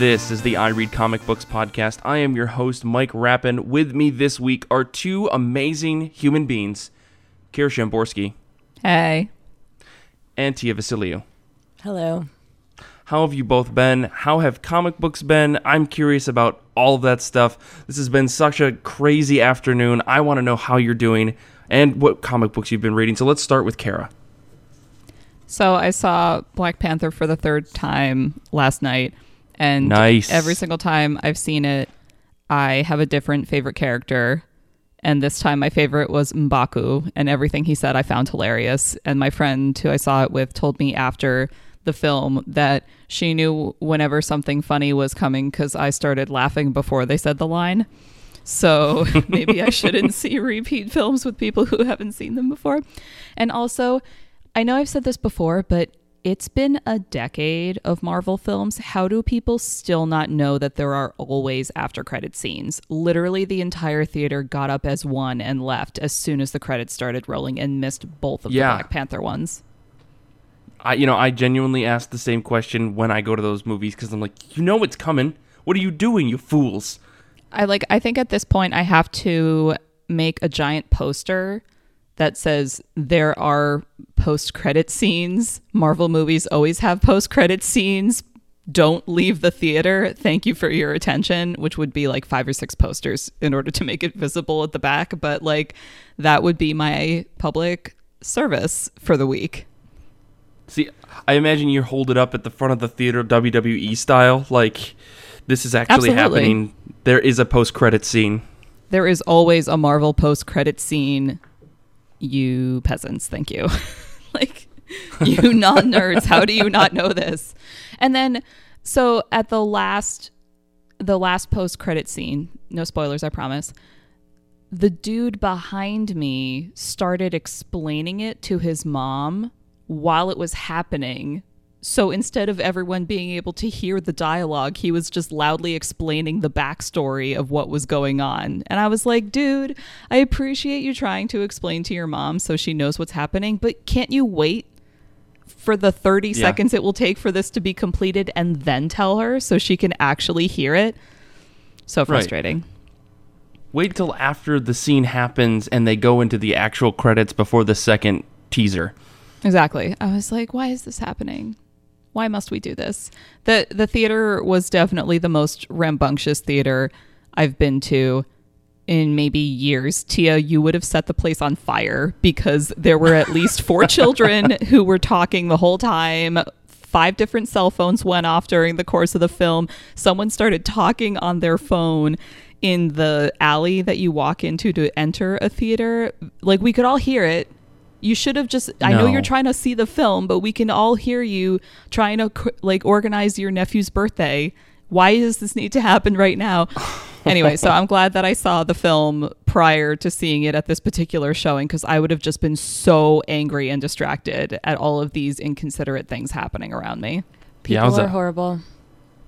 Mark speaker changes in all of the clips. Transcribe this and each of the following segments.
Speaker 1: This is the I Read Comic Books podcast. I am your host, Mike Rappin. With me this week are two amazing human beings, Kira Shamborsky
Speaker 2: Hey.
Speaker 1: and Tia Vasiliou.
Speaker 3: Hello.
Speaker 1: How have you both been? How have comic books been? I'm curious about all of that stuff. This has been such a crazy afternoon. I want to know how you're doing and what comic books you've been reading. So let's start with Kara.
Speaker 2: So I saw Black Panther for the third time last night, and
Speaker 1: Nice.
Speaker 2: every single time I've seen it, I have a different favorite character. And this time, my favorite was Mbaku, and everything he said I found hilarious. And my friend who I saw it with told me after the film that she knew whenever something funny was coming because I started laughing before they said the line. So maybe I shouldn't see repeat films with people who haven't seen them before. And also, I know I've said this before, but it's been a decade of Marvel films. How do people still not know that there are always after credit scenes? Literally, the entire theater got up as one and left as soon as the credits started rolling and missed both of
Speaker 1: Yeah.
Speaker 2: the Black Panther ones.
Speaker 1: I, you know, I genuinely ask the same question when I go to those movies because I'm like, you know it's coming. What are you doing, you fools?
Speaker 2: I like I think at this point I have to make a giant poster that says there are post credit scenes. Marvel movies always have post credit scenes. Don't leave the theater. Thank you for your attention, which would be like five or six posters in order to make it visible at the back, but like that would be my public service for the week.
Speaker 1: See, I imagine you hold it up at the front of the theater, WWE style. Like, this is actually
Speaker 2: Absolutely.
Speaker 1: happening. There is a post credit scene.
Speaker 2: There is always a Marvel post credit scene. You peasants, thank you. like, you non nerds, how do you not know this? And then, so at the last, the last post credit scene, no spoilers, I promise. The dude behind me started explaining it to his mom while it was happening. So instead of everyone being able to hear the dialogue, he was just loudly explaining the backstory of what was going on. And I was like, dude, I appreciate you trying to explain to your mom so she knows what's happening, but can't you wait for the 30
Speaker 1: Yeah.
Speaker 2: seconds it will take for this to be completed and then tell her so she can actually hear it? So frustrating.
Speaker 1: Wait till after the scene happens and they go into the actual credits before the second teaser.
Speaker 2: Exactly. I was like, why is this happening? Why must we do this? The the theater was definitely the most rambunctious theater I've been to in maybe years. Tia, you would have set the place on fire because there were at least four children who were talking the whole time. Five different cell phones went off during the course of the film. Someone started talking on their phone in the alley that you walk into to enter a theater. Like we could all hear it. You should have just I know you're trying to see the film, but we can all hear you trying to like organize your nephew's birthday. Why does this need to happen right now? anyway, so I'm glad that I saw the film prior to seeing it at this particular showing because I would have just been so angry and distracted at all of these inconsiderate things happening around me.
Speaker 3: People
Speaker 1: Yeah,
Speaker 3: are
Speaker 1: a-
Speaker 3: horrible.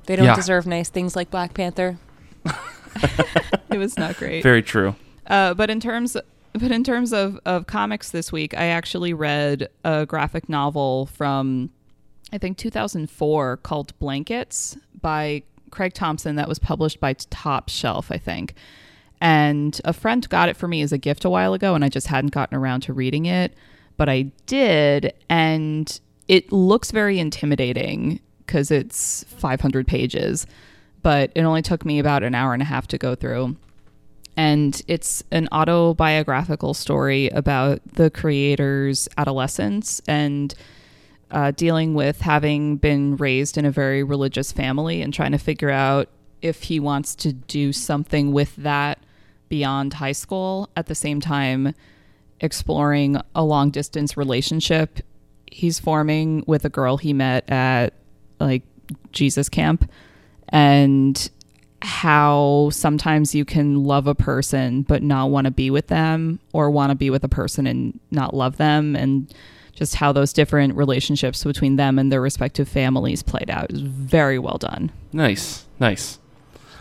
Speaker 3: They don't
Speaker 1: Yeah.
Speaker 3: deserve nice things like Black Panther.
Speaker 2: It was not great.
Speaker 1: Very true.
Speaker 2: Uh, but in terms but in terms of, of comics this week, I actually read a graphic novel from I think 2004 called Blankets by Craig Thompson that was published by Top Shelf, I think. And a friend got it for me as a gift a while ago, and I just hadn't gotten around to reading it. But I did, and it looks very intimidating because it's 500 pages. But it only took me about an hour and a half to go through and it's an autobiographical story about the creator's adolescence and uh, dealing with having been raised in a very religious family and trying to figure out if he wants to do something with that beyond high school. At the same time exploring a long distance relationship he's forming with a girl he met at like Jesus camp. And how sometimes you can love a person but not want to be with them or want to be with a person and not love them and just how those different relationships between them and their respective families played out is very well done.
Speaker 1: Nice, nice.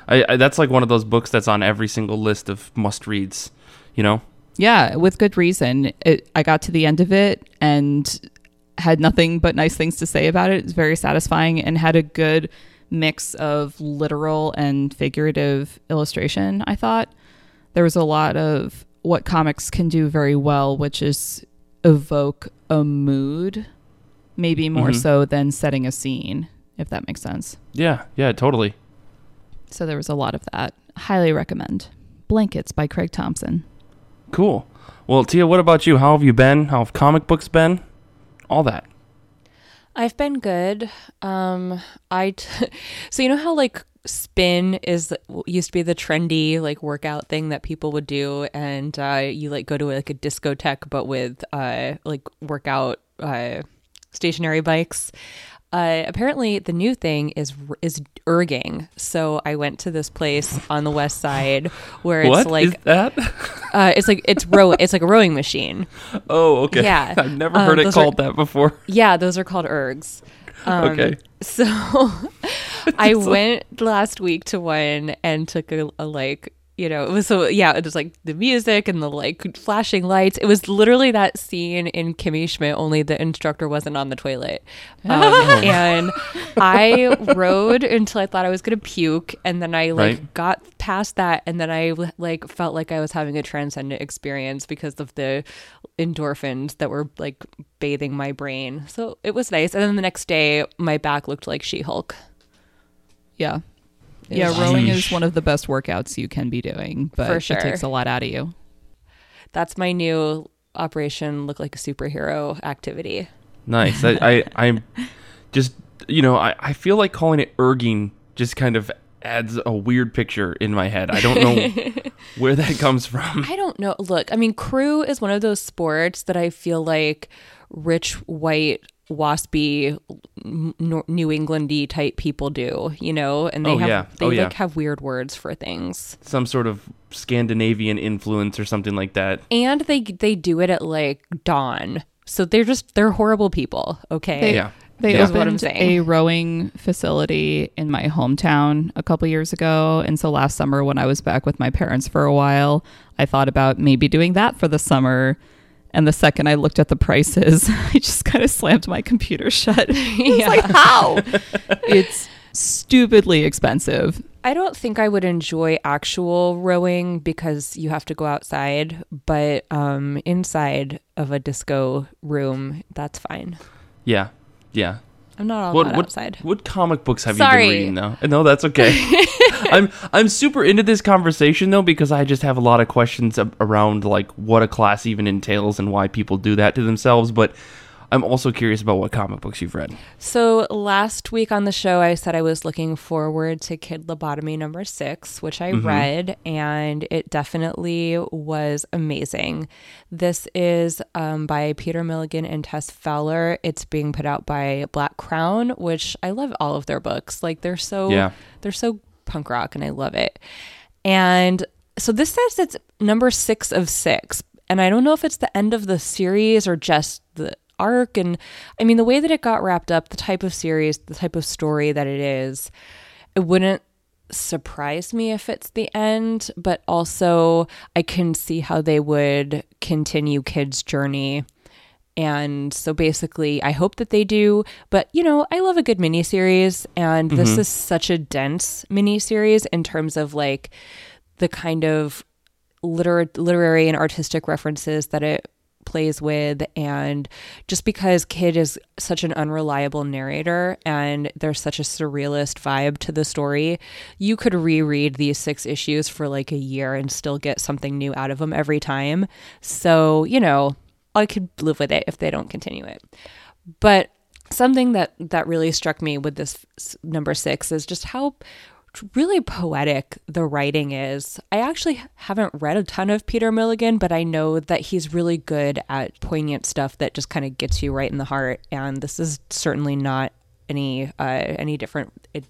Speaker 1: I, I that's like one of those books that's on every single list of must reads. You know,
Speaker 2: Yeah, with good reason. It, I got to the end of it and had nothing but nice things to say about it. It's very satisfying and had a good mix of literal and figurative illustration, I thought. There was a lot of what comics can do very well, which is evoke a mood, maybe more
Speaker 1: Mhm.
Speaker 2: so than setting a scene, if that makes sense.
Speaker 1: Yeah, yeah, totally.
Speaker 2: So there was a lot of that. Highly recommend. Blankets by Craig Thompson.
Speaker 1: Cool. Well, Tia, what about you? How have you been? How have comic books been? All that.
Speaker 3: I've been good. Um, I t- so you know how like spin is used to be the trendy like workout thing that people would do, and uh, you like go to like a discotheque but with uh like workout uh stationary bikes. Uh, apparently, the new thing is is erging. So I went to this place on the west side where it's
Speaker 1: What is
Speaker 3: like
Speaker 1: that?
Speaker 3: uh, it's like it's row it's like a rowing machine.
Speaker 1: oh, okay.
Speaker 3: Yeah.
Speaker 1: I've never
Speaker 3: Um,
Speaker 1: heard it
Speaker 3: those are-
Speaker 1: called that before.
Speaker 3: Yeah, those are called ergs. Um,
Speaker 1: okay.
Speaker 3: So I went last week to one and took a, a like you know it was so yeah it was like the music and the like flashing lights. It was literally that scene in Kimmy Schmidt only the instructor wasn't on the toilet. Um, and I rode until I thought I was gonna puke and then I like
Speaker 1: Right.
Speaker 3: got past that and then I like felt like I was having a transcendent experience because of the endorphins that were like bathing my brain. So it was nice. And then the next day my back looked like She-Hulk.
Speaker 2: Yeah.
Speaker 3: It
Speaker 2: Yeah, rowing
Speaker 1: Sheesh.
Speaker 2: is one of the best workouts you can be doing, but
Speaker 3: For
Speaker 2: it takes a lot out of you.
Speaker 3: That's my new Operation Look Like a Superhero activity.
Speaker 1: Nice. I, I, I'm just, you know, I, I feel like calling it erging just kind of adds a weird picture in my head. I don't know where that comes from.
Speaker 3: I don't know. Look, I mean, crew is one of those sports that I feel like rich, white, waspy, n- Nor- New Englandy type people do, you know? And they
Speaker 1: Oh,
Speaker 3: have,
Speaker 1: yeah.
Speaker 3: they
Speaker 1: Oh, yeah.
Speaker 3: like have weird words for things.
Speaker 1: Some sort of Scandinavian influence or something like that.
Speaker 3: And they, they do it at like dawn. So they're just, they're horrible people. Okay.
Speaker 2: They,
Speaker 1: Yeah.
Speaker 2: They
Speaker 1: Yeah.
Speaker 3: Is what I'm
Speaker 2: opened
Speaker 3: saying.
Speaker 2: a rowing facility in my hometown a couple years ago. And so last summer, when I was back with my parents for a while, I thought about maybe doing that for the summer. And the second I looked at the prices, I just kind of slammed my computer shut. It's like, how? it's stupidly expensive.
Speaker 3: I don't think I would enjoy actual rowing because you have to go outside, but um, inside of a disco room, that's fine.
Speaker 1: Yeah. Yeah.
Speaker 3: I'm not all
Speaker 1: What, what,
Speaker 3: outside.
Speaker 1: what comic books have you been reading though? No, that's okay. I'm I'm super into this conversation though because I just have a lot of questions around like what a class even entails and why people do that to themselves. But I'm also curious about what comic books you've read.
Speaker 3: So last week on the show, I said I was looking forward to Kid Lobotomy number six, which I read, and it definitely was amazing. This is um, by Peter Milligan and Tess Fowler. It's being put out by Black Crown, which I love all of their books. Like they're so
Speaker 1: Yeah.
Speaker 3: they're so punk rock, and I love it. And so this says it's number six of six. And I don't know if it's the end of the series or just the arc. And I mean, the way that it got wrapped up, the type of series, the type of story that it is, it wouldn't surprise me if it's the end. But also, I can see how they would continue Kid's journey. And so basically, I hope that they do. But, you know, I love a good miniseries. And this mm-hmm. is such a dense miniseries in terms of like the kind of liter- literary and artistic references that it plays with and just because kid is such an unreliable narrator and there's such a surrealist vibe to the story you could reread these six issues for like a year and still get something new out of them every time. So you know i could live with it if they don't continue it. But something that that really struck me with this number 6 is just how really poetic the writing is. I actually haven't read a ton of Peter Milligan, but I know that he's really good at poignant stuff that just kind of gets you right in the heart. And this is certainly not any uh, any different. It,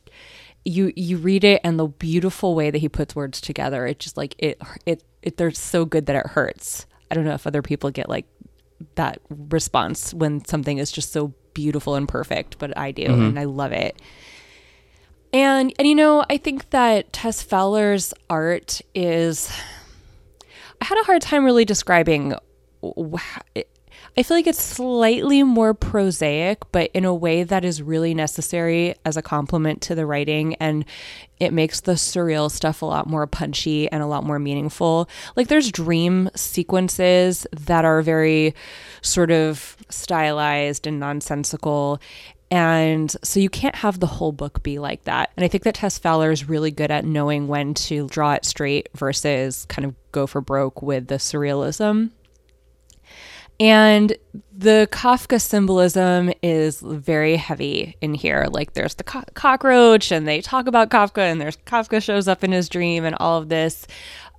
Speaker 3: you you read it and the beautiful way that he puts words together, it just like it it, it they're so good that it hurts. I don't know if other people get like that response when something is just so beautiful and perfect, but I do, and I love it. And and you know, I think that Tess Fowler's art is I had a hard time really describing I feel like it's slightly more prosaic, but in a way that is really necessary as a complement to the writing. And it makes the surreal stuff a lot more punchy and a lot more meaningful. Like there's dream sequences that are very sort of stylized and nonsensical. And so you can't have the whole book be like that. And I think that Tess Fowler is really good at knowing when to draw it straight versus kind of go for broke with the surrealism. And the Kafka symbolism is very heavy in here. Like there's the co- cockroach, and they talk about Kafka, and there's Kafka shows up in his dream, and all of this.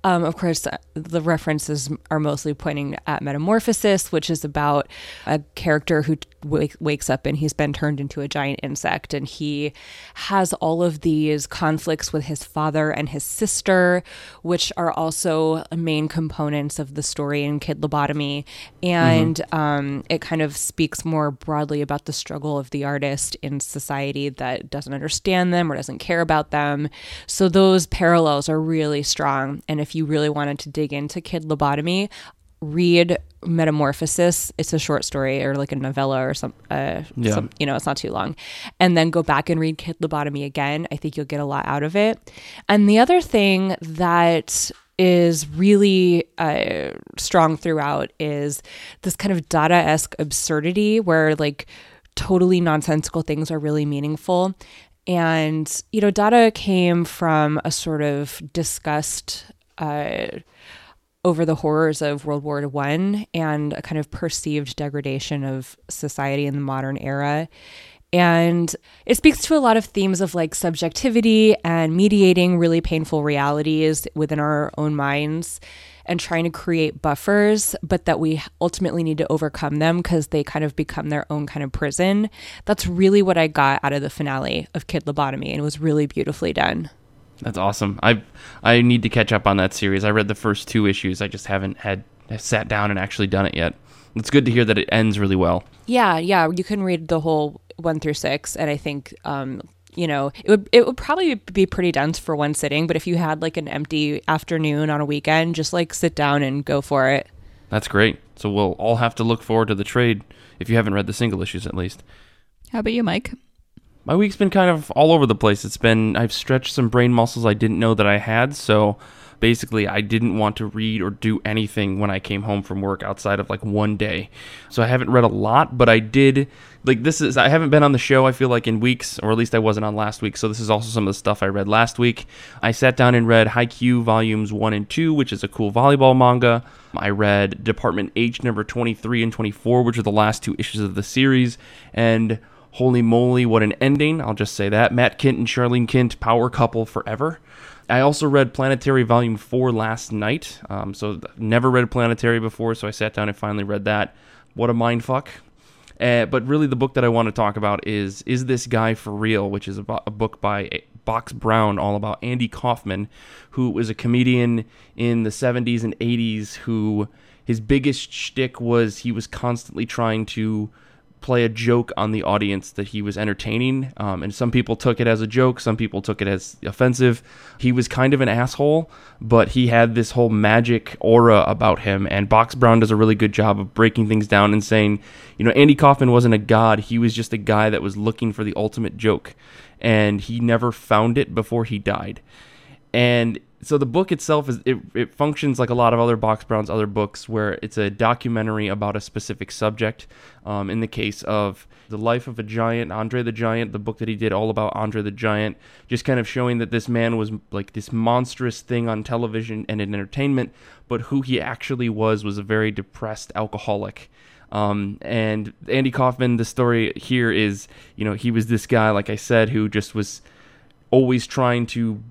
Speaker 3: Um, of course, the references are mostly pointing at Metamorphosis, which is about a character who wake, wakes up and he's been turned into a giant insect. And he has all of these conflicts with his father and his sister, which are also main components of the story in Kid Lobotomy. And mm-hmm. um, it kind of speaks more broadly about the struggle of the artist in society that doesn't understand them or doesn't care about them. So those parallels are really strong. And if you really wanted to dig into kid lobotomy, read Metamorphosis. It's a short story or like a novella or some, uh, yeah. some, you know, it's not too long. And then go back and read Kid Lobotomy again. I think you'll get a lot out of it. And the other thing that is really uh, strong throughout is this kind of Dada esque absurdity where like totally nonsensical things are really meaningful. And, you know, Dada came from a sort of disgust uh, over the horrors of World War One and a kind of perceived degradation of society in the modern era. And it speaks to a lot of themes of like subjectivity and mediating really painful realities within our own minds and trying to create buffers, but that we ultimately need to overcome them because they kind of become their own kind of prison. That's really what I got out of the finale of Kid Lobotomy, and it was really beautifully done.
Speaker 1: That's awesome. I I need to catch up on that series. I read the first two issues. I just haven't had sat down and actually done it yet. It's good to hear that it ends really well.
Speaker 3: Yeah, yeah. You can read the whole one through six, and I think um, you know it would it would probably be pretty dense for one sitting. But if you had like an empty afternoon on a weekend, just like sit down and go for it.
Speaker 1: That's great. So we'll all have to look forward to the trade if you haven't read the single issues at least.
Speaker 2: How about you, Mike?
Speaker 1: My week's been kind of all over the place. It's been I've stretched some brain muscles I didn't know that I had, so basically I didn't want to read or do anything when I came home from work outside of like one day. So I haven't read a lot, but I did like this is I haven't been on the show I feel like in weeks or at least I wasn't on last week. So this is also some of the stuff I read last week. I sat down and read Haikyuu volumes 1 and 2, which is a cool volleyball manga. I read Department H number 23 and 24, which are the last two issues of the series and Holy moly, what an ending. I'll just say that. Matt Kindt and Sharlene Kindt, power couple forever. I also read Planetary Volume 4 last night. Um, so, never read Planetary before, so I sat down and finally read that. What a mind fuck. Uh, but really, the book that I want to talk about is Is This Guy for Real, which is a, a book by Box Brown, all about Andy Kaufman, who was a comedian in the 70s and 80s who his biggest shtick was he was constantly trying to play a joke on the audience that he was entertaining. Um, and some people took it as a joke, some people took it as offensive. He was kind of an asshole, but he had this whole magic aura about him. And Box Brown does a really good job of breaking things down and saying, you know, Andy Kaufman wasn't a god, he was just a guy that was looking for the ultimate joke. And he never found it before he died. And so the book itself is it, it functions like a lot of other box brown's other books where it's a documentary about a specific subject. Um, in the case of the life of a giant andre the giant the book that he did all about andre the giant just kind of showing that this man was like this monstrous thing on television and in entertainment but who he actually was was a very depressed alcoholic. Um, and andy kaufman the story here is you know he was this guy like i said who just was always trying to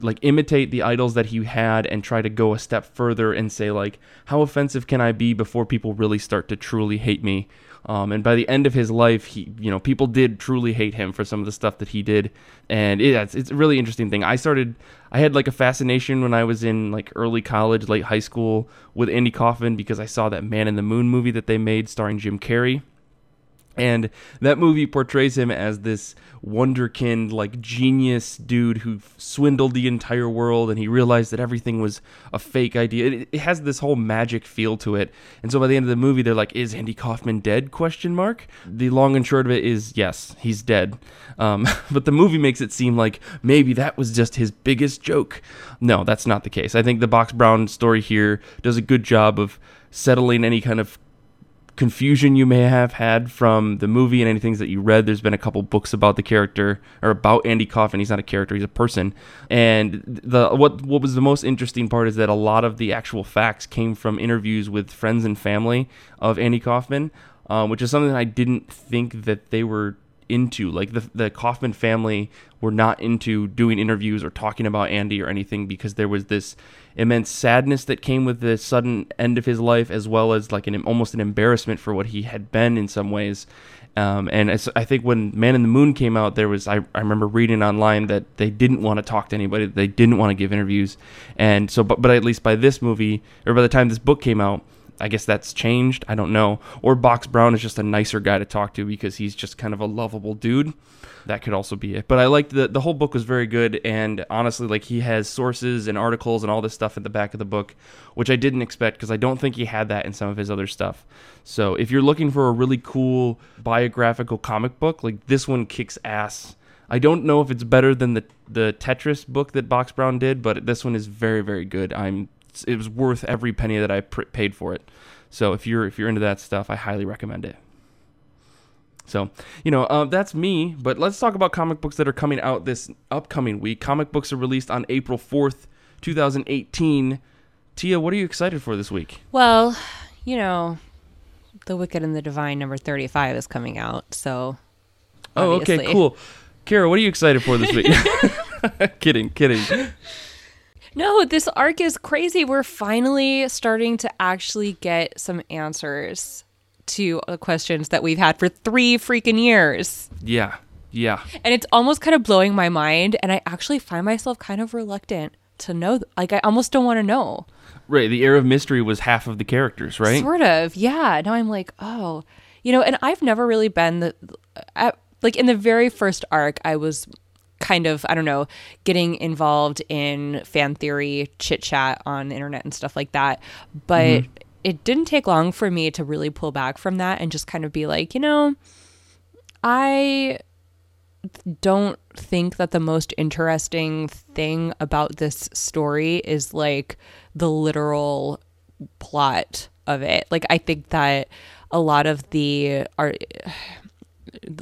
Speaker 1: like imitate the idols that he had and try to go a step further and say like how offensive can i be before people really start to truly hate me? Um, and by the end of his life he you know people did truly hate him for some of the stuff that he did. And it, it's, it's a really interesting thing. I started i had like a fascination when i was in like early college late high school with andy kaufman because i saw that man in the moon movie that they made starring jim carrey And that movie portrays him as this wonderkind, like genius dude who swindled the entire world, and he realized that everything was a fake idea. It, it, has this whole magic feel to it, and so by the end of the movie, they're like, "Is Andy Kaufman dead?" Question mark. The long and short of it is, yes, he's dead. Um, but the movie makes it seem like maybe that was just his biggest joke. No, that's not the case. I think the Box Brown story here does a good job of settling any kind of confusion you may have had from the movie and any things that you read. There's been a couple books about the character or about Andy Kaufman. He's not a character; he's a person. And the what what was the most interesting part is that a lot of the actual facts came from interviews with friends and family of Andy Kaufman, um, which is something I didn't think that they were into. Like the the Kaufman family were not into doing interviews or talking about Andy or anything because there was this immense sadness that came with the sudden end of his life, as well as like an almost an embarrassment for what he had been in some ways. Um, and I think when Man in the Moon came out, there was I, I remember reading online that they didn't want to talk to anybody, they didn't want to give interviews, and so but but at least by this movie or by the time this book came out, I guess that's changed. I don't know. Or Box Brown is just a nicer guy to talk to because he's just kind of a lovable dude. That could also be it. But I liked the the whole book was very good and honestly like he has sources and articles and all this stuff at the back of the book, which I didn't expect because I don't think he had that in some of his other stuff. So, if you're looking for a really cool biographical comic book, like this one kicks ass. I don't know if it's better than the the Tetris book that Box Brown did, but this one is very very good. I'm it was worth every penny that I pr- paid for it. So if you're if you're into that stuff, I highly recommend it. So, you know, uh, that's me. But let's talk about comic books that are coming out this upcoming week. Comic books are released on April 4th, 2018. Tia, what are you excited for this week?
Speaker 3: Well, you know, The Wicked and the Divine number 35 is coming out. So.
Speaker 1: Oh, okay, cool. Kara, what are you excited for this week? kidding, kidding.
Speaker 3: No, this arc is crazy. We're finally starting to actually get some answers to the questions that we've had for three freaking years.
Speaker 1: Yeah. Yeah.
Speaker 3: And it's almost kind of blowing my mind. And I actually find myself kind of reluctant to know. Like, I almost don't want to know.
Speaker 1: Right. The air of mystery was half of the characters, right?
Speaker 3: Sort of. Yeah. Now I'm like, oh, you know, and I've never really been the, at, like in the very first arc, I was kind of I don't know getting involved in fan theory chit chat on the internet and stuff like that. But mm-hmm. it didn't take long for me to really pull back from that and just kind of be like, you know, I don't think that the most interesting thing about this story is like the literal plot of it. Like I think that a lot of the art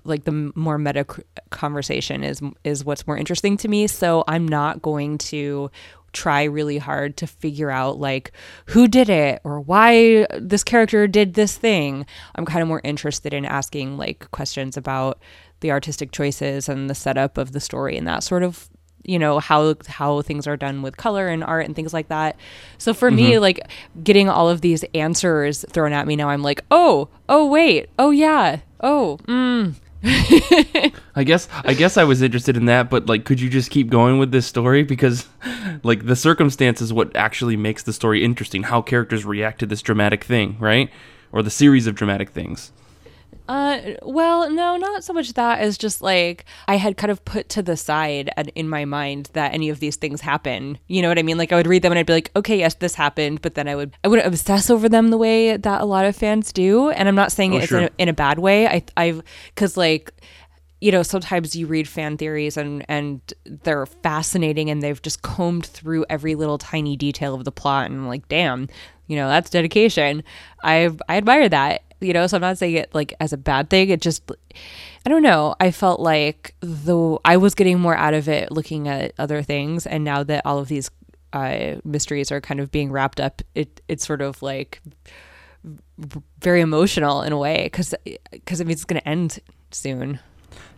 Speaker 3: like the more meta conversation is is what's more interesting to me. So I'm not going to try really hard to figure out like who did it or why this character did this thing. I'm kind of more interested in asking like questions about the artistic choices and the setup of the story and that sort of you know how how things are done with color and art and things like that. So for mm-hmm. me like getting all of these answers thrown at me now I'm like, "Oh, oh wait. Oh yeah. Oh, mm.
Speaker 1: I guess I guess I was interested in that, but like could you just keep going with this story because like the circumstance is what actually makes the story interesting, how characters react to this dramatic thing, right? Or the series of dramatic things.
Speaker 3: Uh, well, no, not so much that as just like I had kind of put to the side and in my mind that any of these things happen. You know what I mean? Like I would read them and I'd be like, okay, yes, this happened, but then I would I would obsess over them the way that a lot of fans do, and I'm not saying oh, it's sure. in, a, in a bad way. I I've because like you know sometimes you read fan theories and and they're fascinating and they've just combed through every little tiny detail of the plot and I'm like damn you know that's dedication i i admire that you know so i'm not saying it like as a bad thing it just i don't know. I felt like though i was getting more out of it looking at other things. And now that all of these uh, mysteries are kind of being wrapped up it it's sort of like very emotional in a way because because it means it's going to end soon.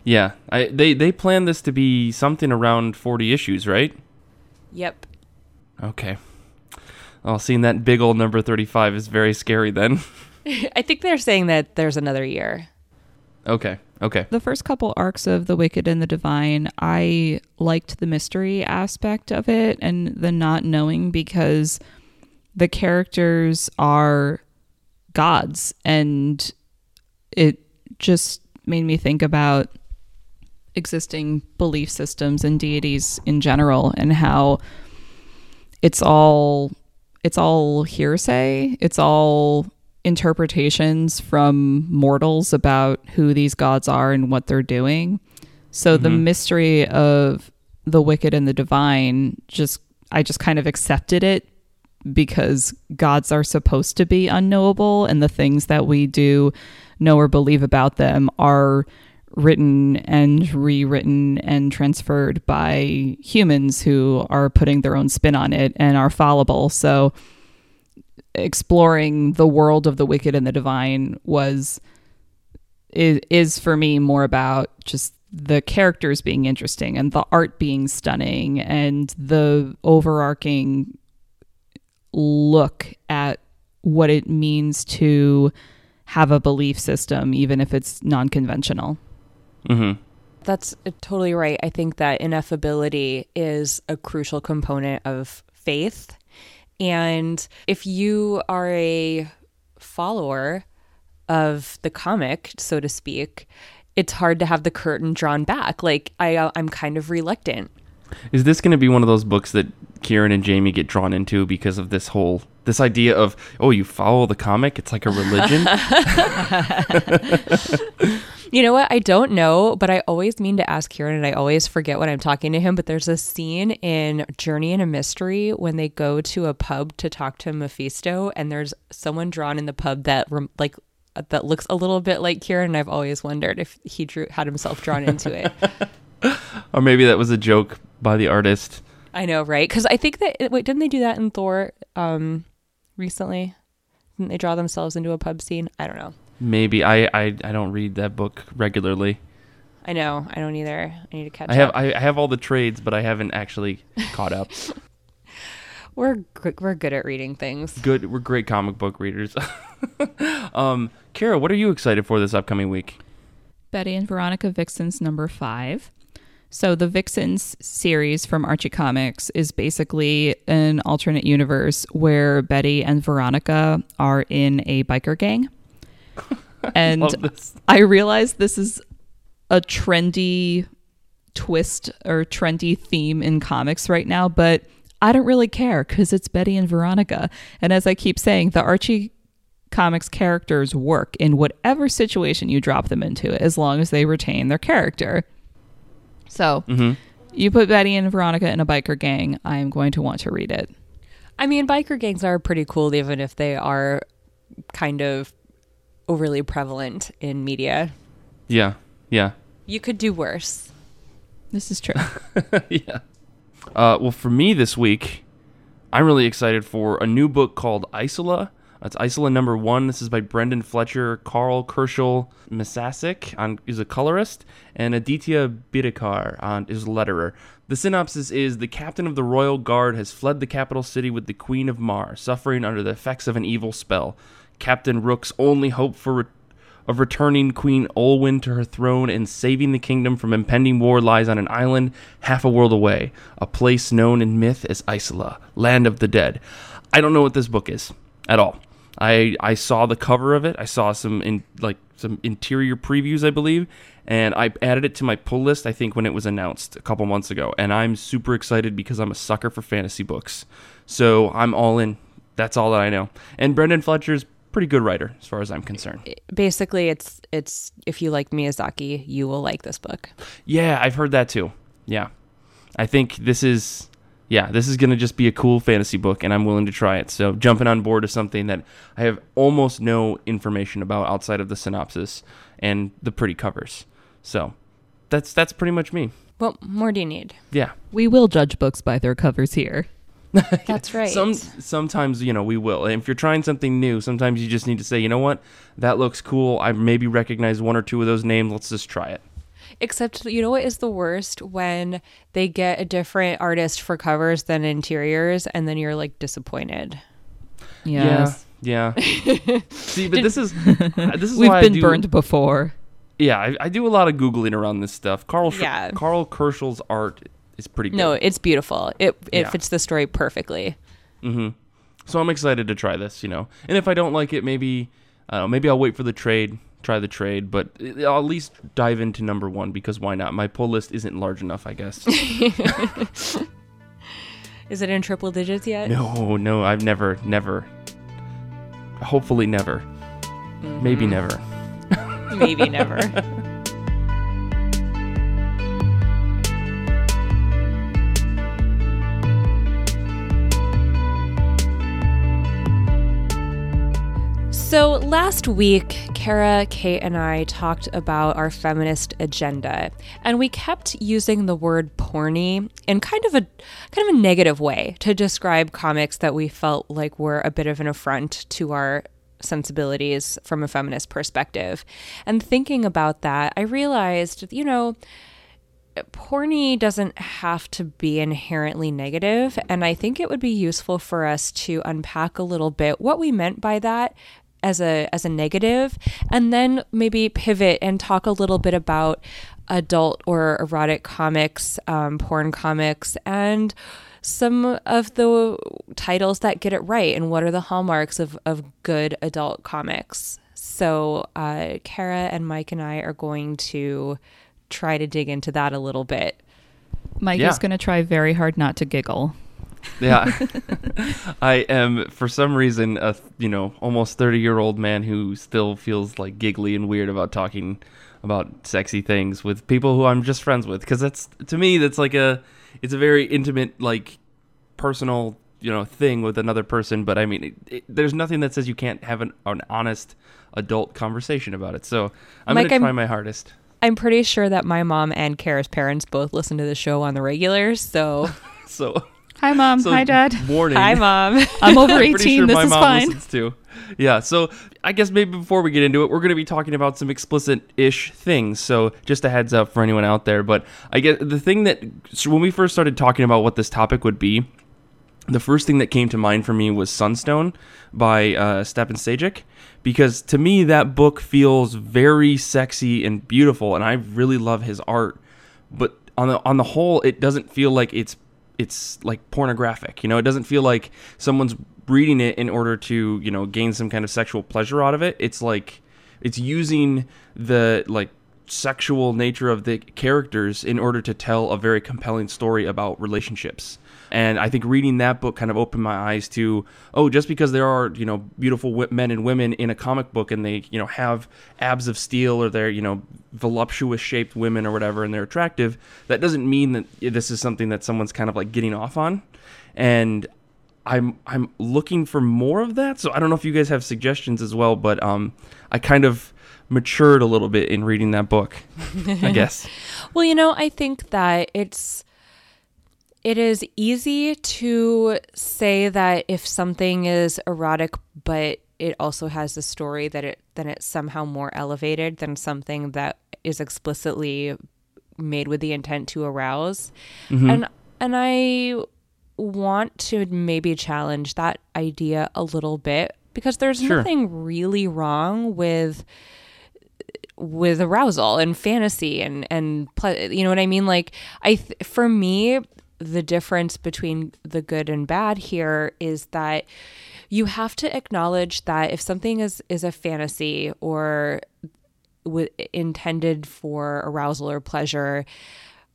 Speaker 1: Yeah. I they they plan this to be something around 40 issues right?
Speaker 3: Yep.
Speaker 1: Okay. Well seeing that big old number 35 is very scary then
Speaker 3: I think they're saying that there's another year.
Speaker 1: Okay. Okay.
Speaker 2: The first couple arcs of The Wicked and the Divine, I liked the mystery aspect of it and the not knowing because the characters are gods and it just made me think about existing belief systems and deities in general and how it's all it's all hearsay it's all interpretations from mortals about who these gods are and what they're doing so the mm-hmm. mystery of the wicked and the divine just i just kind of accepted it because gods are supposed to be unknowable and the things that we do know or believe about them are written and rewritten and transferred by humans who are putting their own spin on it and are fallible. So exploring the world of the wicked and the divine was is, is for me more about just the characters being interesting and the art being stunning and the overarching look at what it means to have a belief system even if it's non-conventional.
Speaker 1: Mm-hmm.
Speaker 3: That's totally right. I think that ineffability is a crucial component of faith. And if you are a follower of the comic, so to speak, it's hard to have the curtain drawn back. Like I, uh, I'm kind of reluctant.
Speaker 1: Is this going to be one of those books that Kieron and Jamie get drawn into because of this whole this idea of oh you follow the comic it's like a religion
Speaker 3: You know what? I don't know, but I always mean to ask Kieron and I always forget when I'm talking to him. But there's a scene in Journey into Mystery when they go to a pub to talk to Mephisto, and there's someone drawn in the pub that like that looks a little bit like Kieron. And I've always wondered if he drew had himself drawn into it.
Speaker 1: or maybe that was a joke by the artist
Speaker 3: I know, right? Because I think that wait, didn't they do that in Thor um, recently? Didn't they draw themselves into a pub scene? I don't know.
Speaker 1: maybe I, I i don't read that book regularly
Speaker 3: I know. I don't either. I need to catch up.
Speaker 1: i have
Speaker 3: up.
Speaker 1: I, I have all the trades but i haven't actually caught up
Speaker 3: we're gr- we're good at reading things.
Speaker 1: good we're great comic book readers um kara what are you excited for this upcoming week
Speaker 2: Betty and Veronica Vixens number five. So the Vixens series from Archie Comics is basically an alternate universe where Betty and Veronica are in a biker gang. and
Speaker 1: this.
Speaker 2: I realize this is a trendy twist or trendy theme in comics right now, but I don't really care because it's Betty and Veronica. And as I keep saying, the Archie comics characters work in whatever situation you drop them into, as long as they retain their character. So
Speaker 1: Mhm.
Speaker 2: you put Betty and Veronica in a biker gang, I am going to want to read it.
Speaker 3: I mean, biker gangs are pretty cool, even if they are kind of overly prevalent in media.
Speaker 1: yeah yeah
Speaker 3: You could do worse.
Speaker 2: This is true.
Speaker 1: yeah. Uh, well, for me this week, I'm really excited for a new book called Isola. It's Isola number one. This is by Brenden Fletcher, Karl Kerschl Msassyk on is a colorist, and Aditya Bidikar on is a letterer. The synopsis is the captain of the royal guard has fled the capital city with the Queen of Maar, suffering under the effects of an evil spell. Captain Rook's only hope for re- of returning Queen Olwen to her throne and saving the kingdom from impending war lies on an island half a world away, a place known in myth as Isola, land of the dead. I don't know what this book is at all. I I saw the cover of it. I saw some in like some interior previews, I believe, and I added it to my pull list. I think when it was announced a couple months ago, and I'm super excited because I'm a sucker for fantasy books. So I'm all in. That's all that I know. And Brenden Fletcher's pretty good writer as far as I'm concerned.
Speaker 3: Basically, it's it's if you like Miyazaki, you will like this book.
Speaker 1: Yeah, I've heard that too. Yeah. I think this is yeah, this is going to just be a cool fantasy book and I'm willing to try it. So, jumping on board is something that I have almost no information about outside of the synopsis and the pretty covers. So, that's that's pretty much me.
Speaker 3: What more do you need?
Speaker 1: Yeah.
Speaker 2: we will judge books by their covers here.
Speaker 3: That's right.
Speaker 1: Some sometimes, you know, we will. And if you're trying something new, sometimes you just need to say, "You know what? That looks cool. I maybe recognize one or two of those names. Let's just try it."
Speaker 3: Except, you know what is the worst when they get a different artist for covers than interiors, and then you're like disappointed.
Speaker 2: Yes.
Speaker 1: Yeah. Yeah. See, but this is this is
Speaker 2: We've
Speaker 1: why I
Speaker 2: been
Speaker 1: do-
Speaker 2: burned before.
Speaker 1: Yeah, I, I do a lot of googling around this stuff. Carl Sch-
Speaker 3: Yeah.
Speaker 1: Karl Kerschl's art is pretty good.
Speaker 3: No, it's beautiful. It it
Speaker 1: Yeah.
Speaker 3: fits the story perfectly. Mm-hmm.
Speaker 1: so I'm excited to try this. You know, and if I don't like it, maybe I don't know, maybe I'll wait for the trade try the trade, but I'll at least dive into number one because why not? My pull list isn't large enough, I guess.
Speaker 3: Is it in triple digits yet?
Speaker 1: no, no, I've never, never. Hopefully, never. Maybe mm-hmm. never.
Speaker 3: Maybe never. So, last week, Kara, Kate, and I talked about our feminist agenda, and we kept using the word porny in kind of a kind of a negative way to describe comics that we felt like were a bit of an affront to our sensibilities from a feminist perspective. And thinking about that, I realized, you know, porny doesn't have to be inherently negative and i think it would be useful for us to unpack a little bit what we meant by that as a as a negative and then maybe pivot and talk a little bit about adult or erotic comics um, porn comics and some of the titles that get it right and what are the hallmarks of, of good adult comics so uh, kara and mike and i are going to try to dig into that a little bit.
Speaker 2: Mike
Speaker 1: Yeah.
Speaker 2: is going to try very hard not to giggle.
Speaker 1: Yeah. I am, for some reason, a you know almost thirty year old man who still feels like giggly and weird about talking about sexy things with people who I'm just friends with because that's to me that's like a it's a very intimate like personal you know thing with another person. But I mean, it, it, there's nothing that says you can't have an, an honest adult conversation about it. So I'm
Speaker 3: Mike,
Speaker 1: gonna try
Speaker 3: I'm-
Speaker 1: my hardest.
Speaker 3: I'm pretty sure that my mom and Kara's parents both listen to the show on the regular. So,
Speaker 1: So,
Speaker 2: Hi, mom.
Speaker 1: so
Speaker 2: Hi, dad.
Speaker 1: Warning.
Speaker 3: hi, mom.
Speaker 2: I'm over 18.
Speaker 1: sure
Speaker 2: this
Speaker 1: my
Speaker 2: is
Speaker 1: mom
Speaker 2: fine.
Speaker 1: listens too. Yeah, so I guess maybe before we get into it, we're going to be talking about some explicit-ish things. So just a heads up for anyone out there. But I guess the thing that so when we first started talking about what this topic would be, the first thing that came to mind for me was Sunstone by uh, Stjepan Šejić, because to me that book feels very sexy and beautiful, and I really love his art. But on the on the whole, it doesn't feel like it's it's like pornographic. You know, it doesn't feel like someone's reading it in order to you know gain some kind of sexual pleasure out of it. It's like it's using the like sexual nature of the characters in order to tell a very compelling story about relationships. And I think reading that book kind of opened my eyes to, oh, just because there are, you know, beautiful men and women in a comic book and they, you know, have abs of steel or they're, you know, voluptuous shaped women or whatever and they're attractive, that doesn't mean that this is something that someone's kind of like getting off on. And I'm I'm looking for more of that. So I don't know if you guys have suggestions as well, but um, I kind of matured a little bit in reading that book. I guess.
Speaker 3: Well, you know, I think that it's it is easy to say that if something is erotic but it also has a story that it then it's somehow more elevated than something that is explicitly made with the intent to arouse. Mm-hmm. And and I want to maybe challenge that idea a little bit because there's
Speaker 1: Sure.
Speaker 3: nothing really wrong with with arousal and fantasy and and you know what I mean like I th- for me the difference between the good and bad here is that you have to acknowledge that if something is is a fantasy or with intended for arousal or pleasure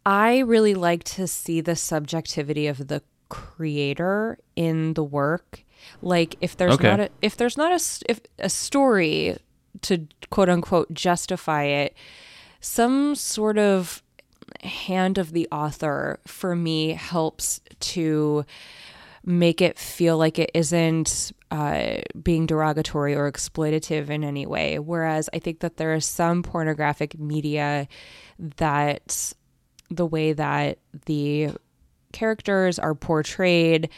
Speaker 3: I really like to see the subjectivity of the creator in the work. Like if there's
Speaker 1: Okay.
Speaker 3: not a if there's not a if a story to quote unquote justify it, some sort of hand of the author for me helps to make it feel like it isn't uh, being derogatory or exploitative in any way. Whereas I think that there is some pornographic media that the way that the characters are portrayed,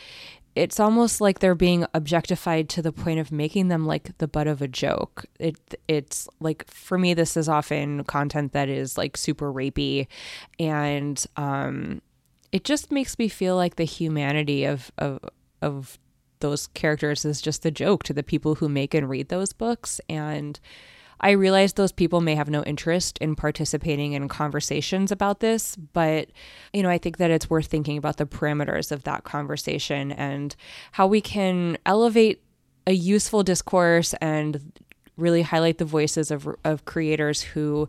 Speaker 3: it's almost like they're being objectified to the point of making them like the butt of a joke. It it's like for me this is often content that is like super rapey and um it just makes me feel like the humanity of of of those characters is just a joke to the people who make and read those books and I realize those people may have no interest in participating in conversations about this, but you know, I think that it's worth thinking about the parameters of that conversation and how we can elevate a useful discourse and really highlight the voices of of creators who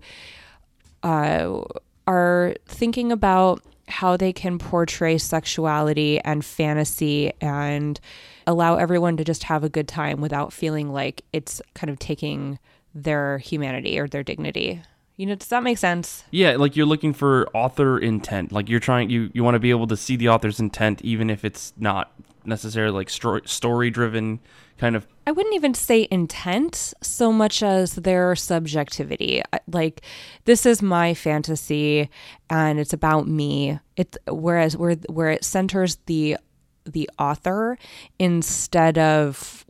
Speaker 3: uh, are thinking about how they can portray sexuality and fantasy and allow everyone to just have a good time without feeling like it's kind of taking their humanity or their dignity. You know, does that make sense?
Speaker 1: Yeah, like you're looking for author intent. Like you're trying you you want to be able to see the author's intent even if it's not necessarily like story driven kind of
Speaker 3: I wouldn't even say intent so much as their subjectivity. Like this is my fantasy and it's about me. It whereas where where it centers the the author instead of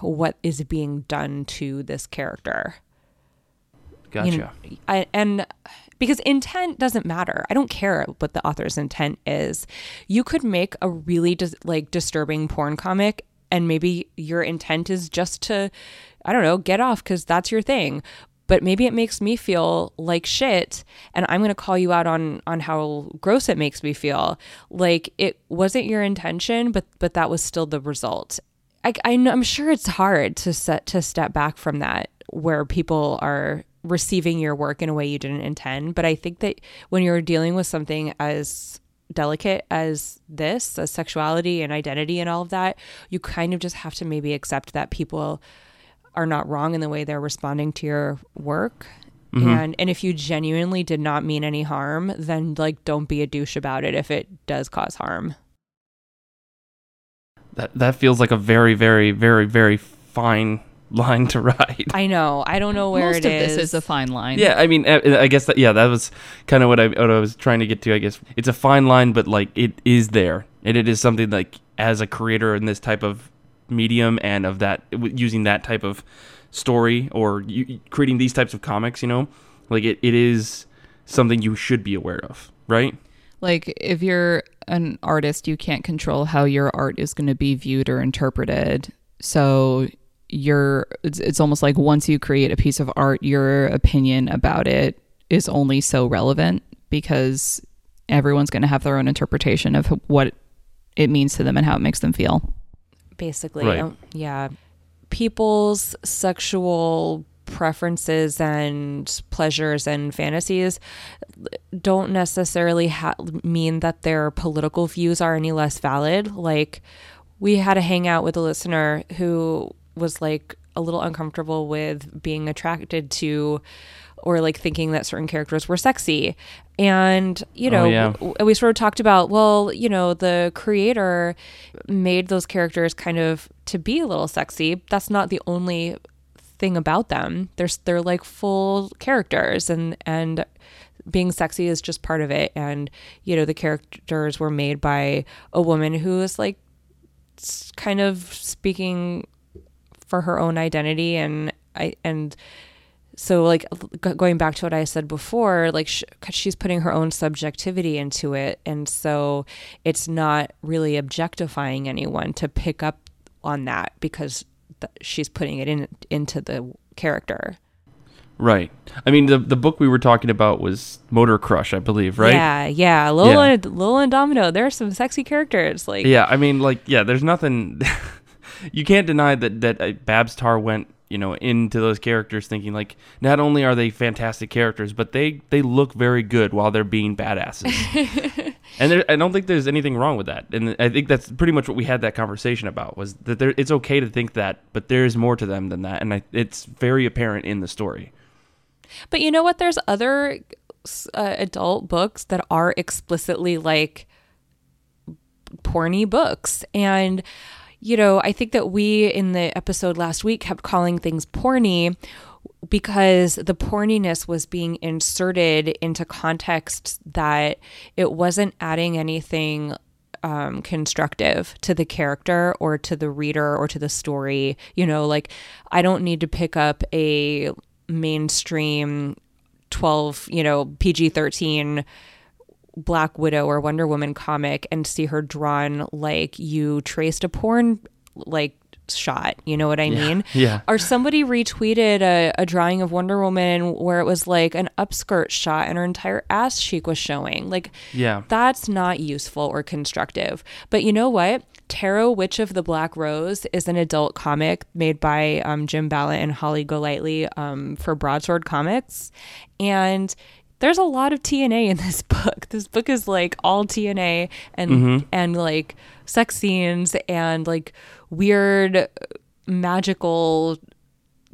Speaker 3: what is being done to this character.
Speaker 1: Gotcha. You know,
Speaker 3: I, and because intent doesn't matter. I don't care what the author's intent is. You could make a really dis- like disturbing porn comic and maybe your intent is just to I don't know, get off cuz that's your thing. But maybe it makes me feel like shit and I'm going to call you out on on how gross it makes me feel. Like it wasn't your intention, but but that was still the result. I, I I'm sure it's hard to set to step back from that where people are receiving your work in a way you didn't intend. But I think that when you're dealing with something as delicate as this, as sexuality and identity and all of that, you kind of just have to maybe accept that people are not wrong in the way they're responding to your work. Mm-hmm. And and if you genuinely did not mean any harm, then like don't be a douche about it if it does cause harm.
Speaker 1: That that feels like a very very very very fine line to ride.
Speaker 3: I know. I don't know where
Speaker 2: Most
Speaker 3: it
Speaker 2: of
Speaker 3: is.
Speaker 2: this is a fine line.
Speaker 1: Yeah, I mean, I guess that yeah, that was kind of what I what I was trying to get to. I guess it's a fine line, but like it is there, and it is something like as a creator in this type of medium and of that using that type of story or you, creating these types of comics, you know, like it, it is something you should be aware of, right?
Speaker 2: Like if you're an artist, you can't control how your art is going to be viewed or interpreted. So your it's, it's almost like once you create a piece of art your opinion about it is only so relevant because everyone's going to have their own interpretation of what it means to them and how it makes them feel
Speaker 3: basically right. Um, yeah people's sexual preferences and pleasures and fantasies don't necessarily ha- mean that their political views are any less valid like we had a hangout with a listener who was like a little uncomfortable with being attracted to or like thinking that certain characters were sexy. And, you oh, know, oh, yeah. w- we sort of talked about, well, you know, the creator made those characters kind of to be a little sexy. That's not the only thing about them. They're they're like full characters and and being sexy is just part of it and you know the characters were made by a woman who is like kind of speaking for her own identity and I and so like going back to what I said before like sh- she's putting her own subjectivity into it and so it's not really objectifying anyone to pick up on that because th- she's putting it in into the character.
Speaker 1: Right. I mean, the the book we were talking about was Motor Crush, I believe, right?
Speaker 3: Yeah, yeah. Lola, yeah. Lola and Domino. There are some sexy characters. Like,
Speaker 1: yeah. I mean, like, yeah. There's nothing. you can't deny that that uh, Babs Tarr went you know into those characters thinking like not only are they fantastic characters but they they look very good while they're being badasses. And there, i don't think there's anything wrong with that. And i think that's pretty much what we had that conversation about was that there, it's okay to think that but there's more to them than that. And I, it's very apparent in the story.
Speaker 3: But you know what? There's other uh, adult books that are explicitly like porny books. And you know, I think that we in the episode last week kept calling things porny because the porniness was being inserted into contexts that it wasn't adding anything um, constructive to the character or to the reader or to the story. You know, like I don't need to pick up a mainstream 12, you know, PG 13 Black Widow or Wonder Woman comic and see her drawn like you traced a porn like shot. You know what I
Speaker 1: yeah,
Speaker 3: mean?
Speaker 1: Yeah.
Speaker 3: Or somebody retweeted a, a drawing of Wonder Woman where it was like an upskirt shot and her entire ass cheek was showing. Like,
Speaker 1: yeah,
Speaker 3: that's not useful or constructive. But you know what? Tarot Witch of the Black Rose is an adult comic made by um, Jim Balent and Holly Golightly um, for Broadsword Comics. And there's a lot of TNA in this book. This book is like all TNA and and like sex scenes and like weird magical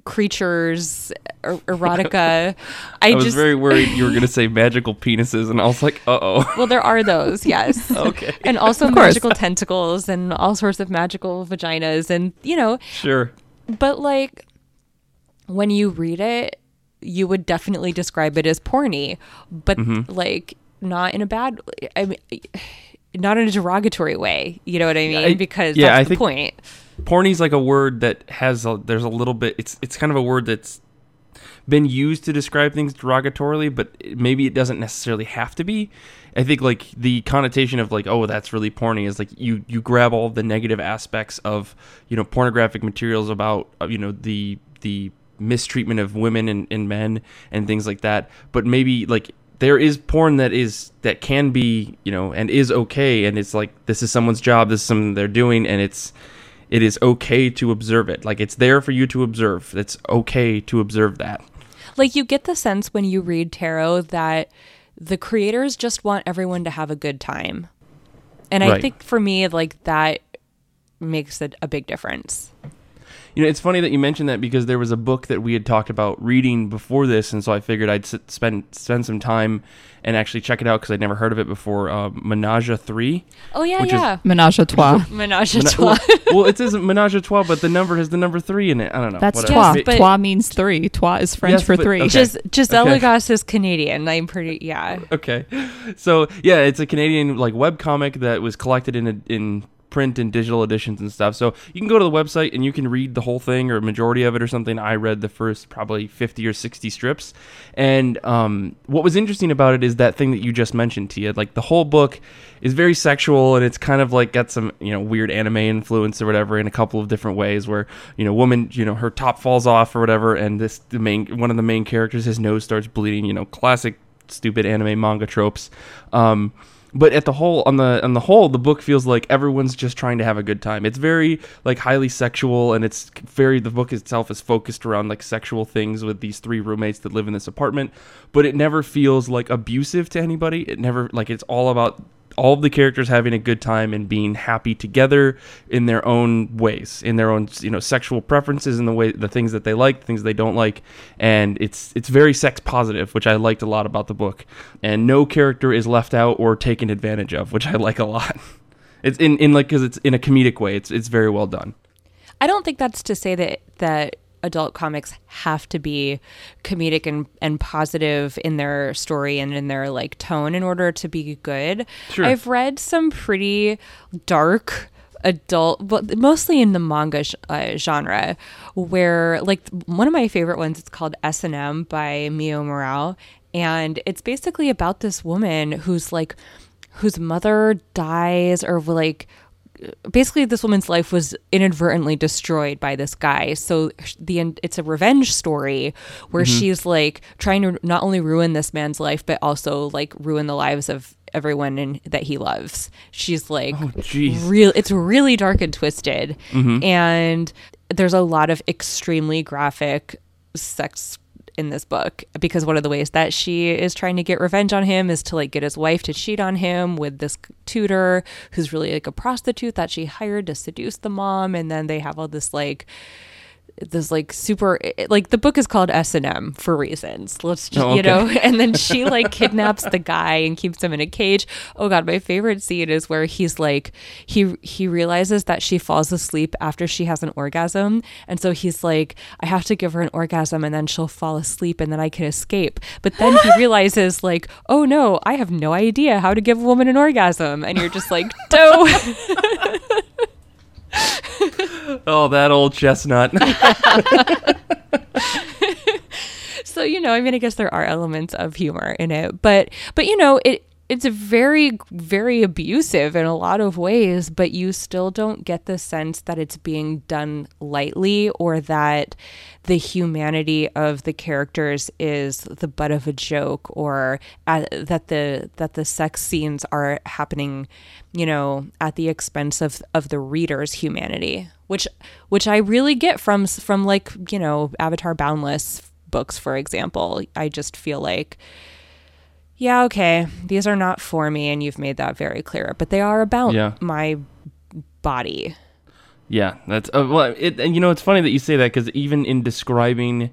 Speaker 3: creatures er- erotica. I,
Speaker 1: I was
Speaker 3: just
Speaker 1: very worried you were going to say magical penises, and I was like, uh oh.
Speaker 3: well, there are those, yes.
Speaker 1: Okay.
Speaker 3: And also magical tentacles and all sorts of magical vaginas and you know,
Speaker 1: Sure.
Speaker 3: but like when you read it, you would definitely describe it as porny, but
Speaker 1: Mm-hmm.
Speaker 3: like not in a bad I mean not in a derogatory way, you know what I mean?
Speaker 1: I-
Speaker 3: because
Speaker 1: yeah,
Speaker 3: that's
Speaker 1: I
Speaker 3: the
Speaker 1: think-
Speaker 3: point.
Speaker 1: Porny's like a word that has a, there's a little bit. It's it's kind of a word that's been used to describe things derogatorily, but maybe it doesn't necessarily have to be. I think like the connotation of like, oh, that's really porny is like you you grab all the negative aspects of you know pornographic materials about uh, you know the the mistreatment of women and, and men and things like that. But maybe like there is porn that is that can be you know and is okay, and it's like this is someone's job, this is something they're doing, and it's it is okay to observe it. Like it's there for you to observe. It's okay to observe that.
Speaker 3: Like you get the sense when you read tarot that the creators just want everyone to have a good time. And I
Speaker 1: Right.
Speaker 3: think for me like that makes a, a big difference.
Speaker 1: You know, it's funny that you mentioned that because there was a book that we had talked about reading before this, and so I figured I'd s- spend spend some time and actually check it out because I'd never heard of it before. Uh, Menage a Three.
Speaker 3: Oh yeah,
Speaker 1: Which is-
Speaker 3: yeah.
Speaker 2: Menage a trois.
Speaker 3: Menage a trois.
Speaker 1: well, well, it says Menage a Trois, but the number has the number three in it. I don't know.
Speaker 2: That's
Speaker 1: whatever.
Speaker 2: trois.
Speaker 3: Yes, but-
Speaker 2: trois means three. Trois is French
Speaker 1: Yes,
Speaker 2: for
Speaker 1: but-
Speaker 2: three.
Speaker 1: okay.
Speaker 3: Gis- Giselle
Speaker 1: Okay.
Speaker 3: Lagacé is Canadian. I'm pretty yeah.
Speaker 1: okay so yeah it's a canadian like web comic that was collected in a, in print and digital editions and stuff. So you can go to the website and you can read the whole thing or majority of it or something. I read the first probably 50 or 60 strips. And um, what was interesting about it is that thing that you just mentioned tia like the whole book is very sexual and it's kind of like got some you know weird anime influence or whatever in a couple of different ways where you know woman you know her top falls off or whatever and this the main one of the main characters his nose starts bleeding you know classic stupid anime manga tropes. Um, but at the whole on the on the whole, the book feels like everyone's just trying to have a good time. It's very like highly sexual, and it's very the book itself is focused around like sexual things with these three roommates that live in this apartment. But it never feels like abusive to anybody. It never like it's all about all of the characters having a good time and being happy together in their own ways, in their own you know sexual preferences and the way the things that they like, the things they don't like, and it's it's very sex positive, which I liked a lot about the book. And no character is left out or taken advantage of, which I like a lot. It's in in like because it's in a comedic way. It's it's very well done.
Speaker 3: I don't think that's to say that that adult comics have to be comedic and, and positive in their story and in their like tone in order to be good.
Speaker 1: Sure.
Speaker 3: I've read some pretty dark adult but mostly in the manga sh- uh, genre where like one of my favorite ones it's called S&M by Mio Morale and it's basically about this woman who's like whose mother dies or like basically this woman's life was inadvertently destroyed by this guy. So the it's a revenge story where mm-hmm. she's like trying to not only ruin this man's life but also like ruin the lives of everyone in, that he loves. She's like oh,
Speaker 1: jeez.
Speaker 3: real it's really dark and twisted. Mm-hmm. And there's a lot of extremely graphic sex in this book because one of the ways that she is trying to get revenge on him is to like get his wife to cheat on him with this tutor who's really like a prostitute that she hired to seduce the mom. And then they have all this like this like super eh, eh, like the book is called S&M for reasons. Let's just
Speaker 1: Oh,
Speaker 3: you know and then she like kidnaps the guy and keeps him in a cage. Oh god, my favorite scene is where he's like he he realizes that she falls asleep after she has an orgasm and so he's like I have to give her an orgasm and then she'll fall asleep and then I can escape. But then he realizes like, "Oh no, I have no idea how to give a woman an orgasm." And you're just like, "No."
Speaker 1: Oh, that old chestnut.
Speaker 3: so you know i mean i guess there are elements of humor in it but but you know it it's very very abusive in a lot of ways but you still don't get the sense that it's being done lightly or that the humanity of the characters is the butt of a joke or uh, that the that the sex scenes are happening you know at the expense of of the reader's humanity which which I really get from from like you know Avatar Boundless books for example. I just feel like yeah, okay, these are not for me, and you've made that very clear, but they are about
Speaker 1: Yeah.
Speaker 3: my body.
Speaker 1: Yeah, that's uh, well. It, and you know, it's funny that you say that because even in describing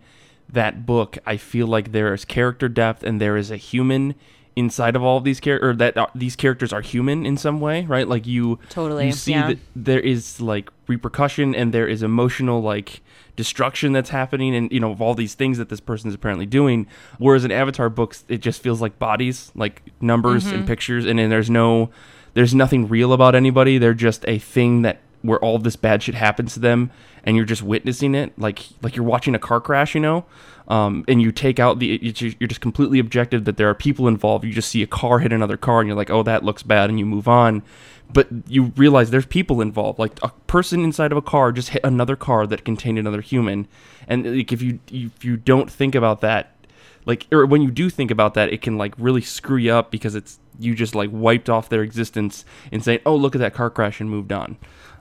Speaker 1: that book, I feel like there is character depth and there is a human inside of all of these characters, or that uh, these characters are human in some way, right? Like you
Speaker 3: Totally,
Speaker 1: you see
Speaker 3: yeah.
Speaker 1: that there is like repercussion and there is emotional like destruction that's happening, and you know of all these things that this person is apparently doing. Whereas in Avatar books, it just feels like bodies, like numbers
Speaker 3: Mm-hmm.
Speaker 1: and pictures, and then there's no there's nothing real about anybody. They're just a thing that where all this bad shit happens to them and you're just witnessing it like like you're watching a car crash you know? Um, and you take out the you're just completely objective that there are people involved. You just see a car hit another car and you're like oh that looks bad and you move on. But you realize there's people involved. Like a person inside of a car just hit another car that contained another human. And like if you if you don't think about that like or when you do think about that it can like really screw you up because it's you just like wiped off their existence and saying oh look at that car crash and moved on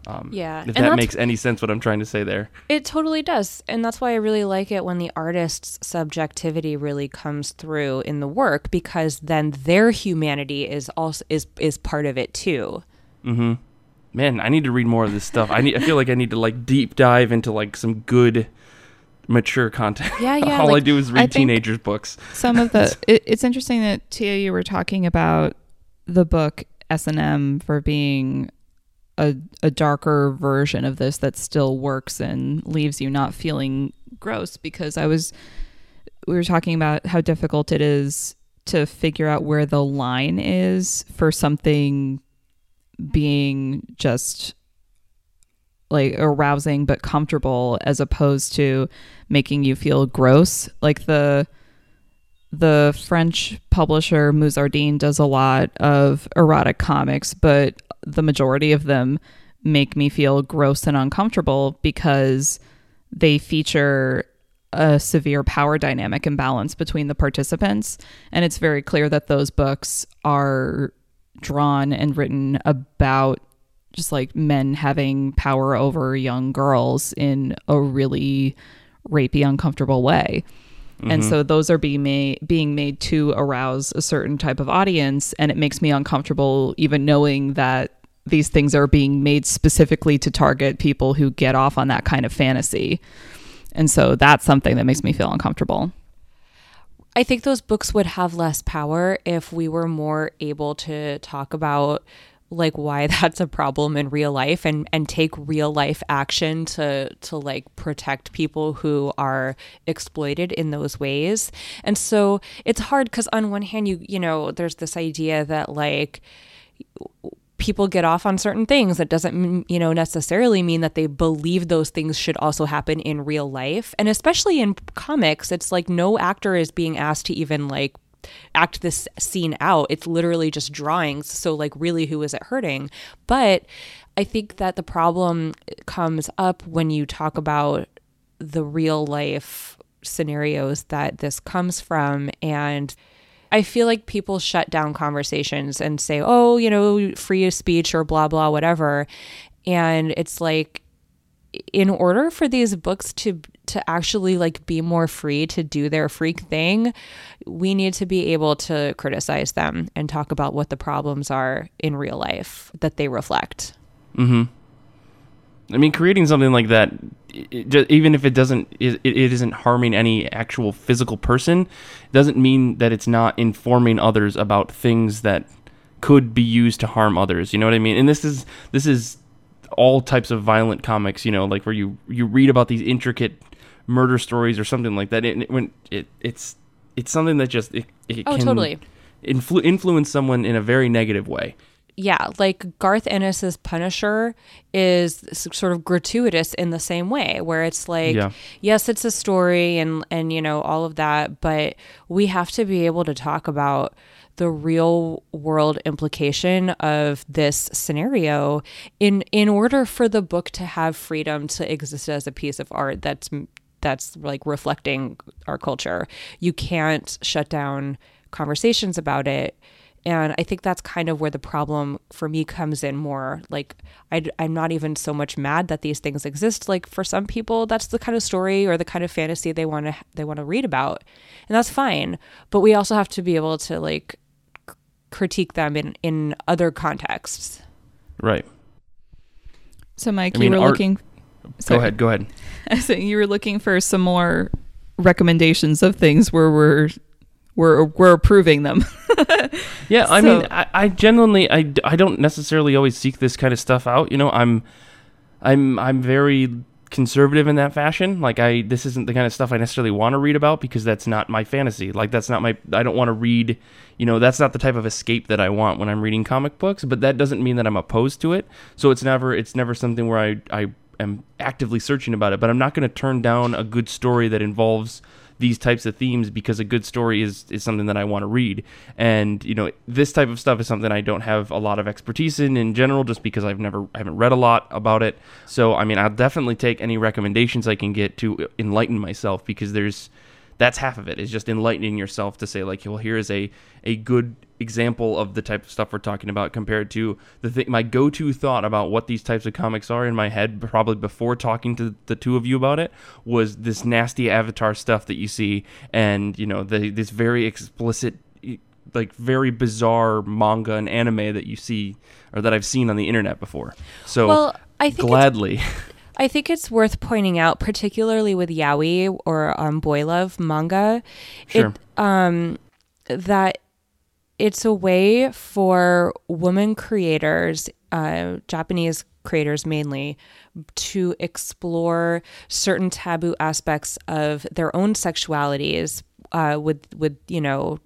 Speaker 1: um,
Speaker 3: Yeah,
Speaker 1: if that makes any sense what i'm trying to say there
Speaker 3: It totally does. And that's why I really like it when the artist's subjectivity really comes through in the work because then their humanity is also is is part of it too. Mm-hmm.
Speaker 1: Man i need to read more of this stuff i need i feel like i need to like deep dive into like some good mature content
Speaker 3: Yeah, yeah,
Speaker 1: all i do is read
Speaker 2: think-
Speaker 1: teenagers books
Speaker 2: some of the it, it's interesting that tia you were talking about the book s&m for being a, a darker version of this that still works and leaves you not feeling gross because i was we were talking about how difficult it is to figure out where the line is for something being just like arousing but comfortable as opposed to making you feel gross. Like the the French publisher Musardine does a lot of erotic comics, but the majority of them make me feel gross and uncomfortable because they feature a severe power dynamic imbalance between the participants. And it's very clear that those books are drawn and written about just like men having power over young girls in a really rapey, uncomfortable way. And mm-hmm. so those are being made being made to arouse a certain type of audience, and it makes me uncomfortable even knowing that these things are being made specifically to target people who get off on that kind of fantasy. And so that's something that makes me feel uncomfortable.
Speaker 3: I think those books would have less power if we were more able to talk about like why that's a problem in real life and and take real life action to to like protect people who are exploited in those ways. And so it's hard cuz on one hand you you know there's this idea that like people get off on certain things that doesn't you know necessarily mean that they believe those things should also happen in real life and especially in comics it's like no actor is being asked to even like act this scene out it's literally just drawings so like really who is it hurting but i think that the problem comes up when you talk about the real life scenarios that this comes from and I feel like people shut down conversations and say, oh, you know, free of speech or blah, blah, whatever. And it's like, in order for these books to to actually like be more free to do their freak thing we need to be able to criticize them and talk about what the problems are in real life that they reflect Mhm.
Speaker 1: I mean, creating something like that, it, ju- even if it doesn't, it, it isn't harming any actual physical person, doesn't mean that it's not informing others about things that could be used to harm others. You know what I mean? And this is this is all types of violent comics. You know, like where you you read about these intricate murder stories or something like that. It, it, when it it's it's something that just it, it
Speaker 3: Oh,
Speaker 1: can
Speaker 3: totally.
Speaker 1: influ- influence someone in a very negative way.
Speaker 3: yeah, like Garth Ennis's Punisher is sort of gratuitous in the same way, where it's like,
Speaker 1: Yeah.
Speaker 3: yes, it's a story and and you know all of that, but we have to be able to talk about the real world implication of this scenario in in order for the book to have freedom to exist as a piece of art that's that's like reflecting our culture. You can't shut down conversations about it. And I think that's kind of where the problem for me comes in more. Like, I, am not even so much mad that these things exist. Like, for some people, that's the kind of story or the kind of fantasy they want to they want to read about, and that's fine. But we also have to be able to like c- critique them in in other contexts.
Speaker 1: Right.
Speaker 2: So, Mike,
Speaker 1: I mean,
Speaker 2: you were
Speaker 1: art-
Speaker 2: looking.
Speaker 1: Go ahead. Go ahead.
Speaker 2: So you were looking for some more recommendations of things where we're we're we're approving them.
Speaker 1: Yeah, I
Speaker 2: So-
Speaker 1: mean, I, I genuinely, I, I don't necessarily always seek this kind of stuff out. You know, I'm, I'm, I'm very conservative in that fashion. Like, I, this isn't the kind of stuff I necessarily want to read about because that's not my fantasy. Like, that's not my, I don't want to read, you know, that's not the type of escape that I want when I'm reading comic books. But that doesn't mean that I'm opposed to it. So it's never, it's never something where I, I am actively searching about it. But I'm not going to turn down a good story that involves these types of themes because a good story is is something that I want to read. And you know, this type of stuff is something I don't have a lot of expertise in in general, just because I've never I haven't read a lot about it. So I mean, I'll definitely take any recommendations I can get to enlighten myself because there's that's half of it. is just enlightening yourself to say like well here is a a good example of the type of stuff we're talking about compared to the thing my go-to thought about what these types of comics are in my head probably before talking to the two of you about it was this nasty avatar stuff that you see and you know the this very explicit like very bizarre manga and anime that you see or that I've seen on the internet before so
Speaker 3: Well, I think
Speaker 1: gladly
Speaker 3: I think it's worth pointing out, particularly with yaoi or um, boy love manga,
Speaker 1: Sure.
Speaker 3: it, um, that it's a way for women creators, uh, Japanese creators mainly, to explore certain taboo aspects of their own sexualities uh, with with you know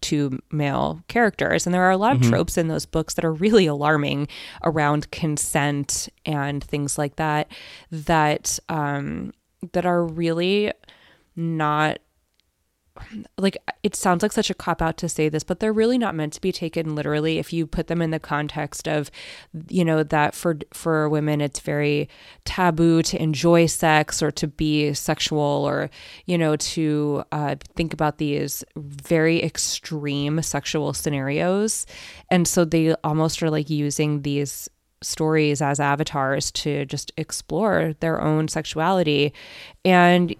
Speaker 3: two male characters. And there are a lot of tropes in those books that are really alarming around consent and things like that that um that are really not like it sounds like such a cop out to say this but they're really not meant to be taken literally. If you put them in the context of you know that for for women it's very taboo to enjoy sex or to be sexual or you know to uh, think about these very extreme sexual scenarios. And so they almost are like using these stories as avatars to just explore their own sexuality. And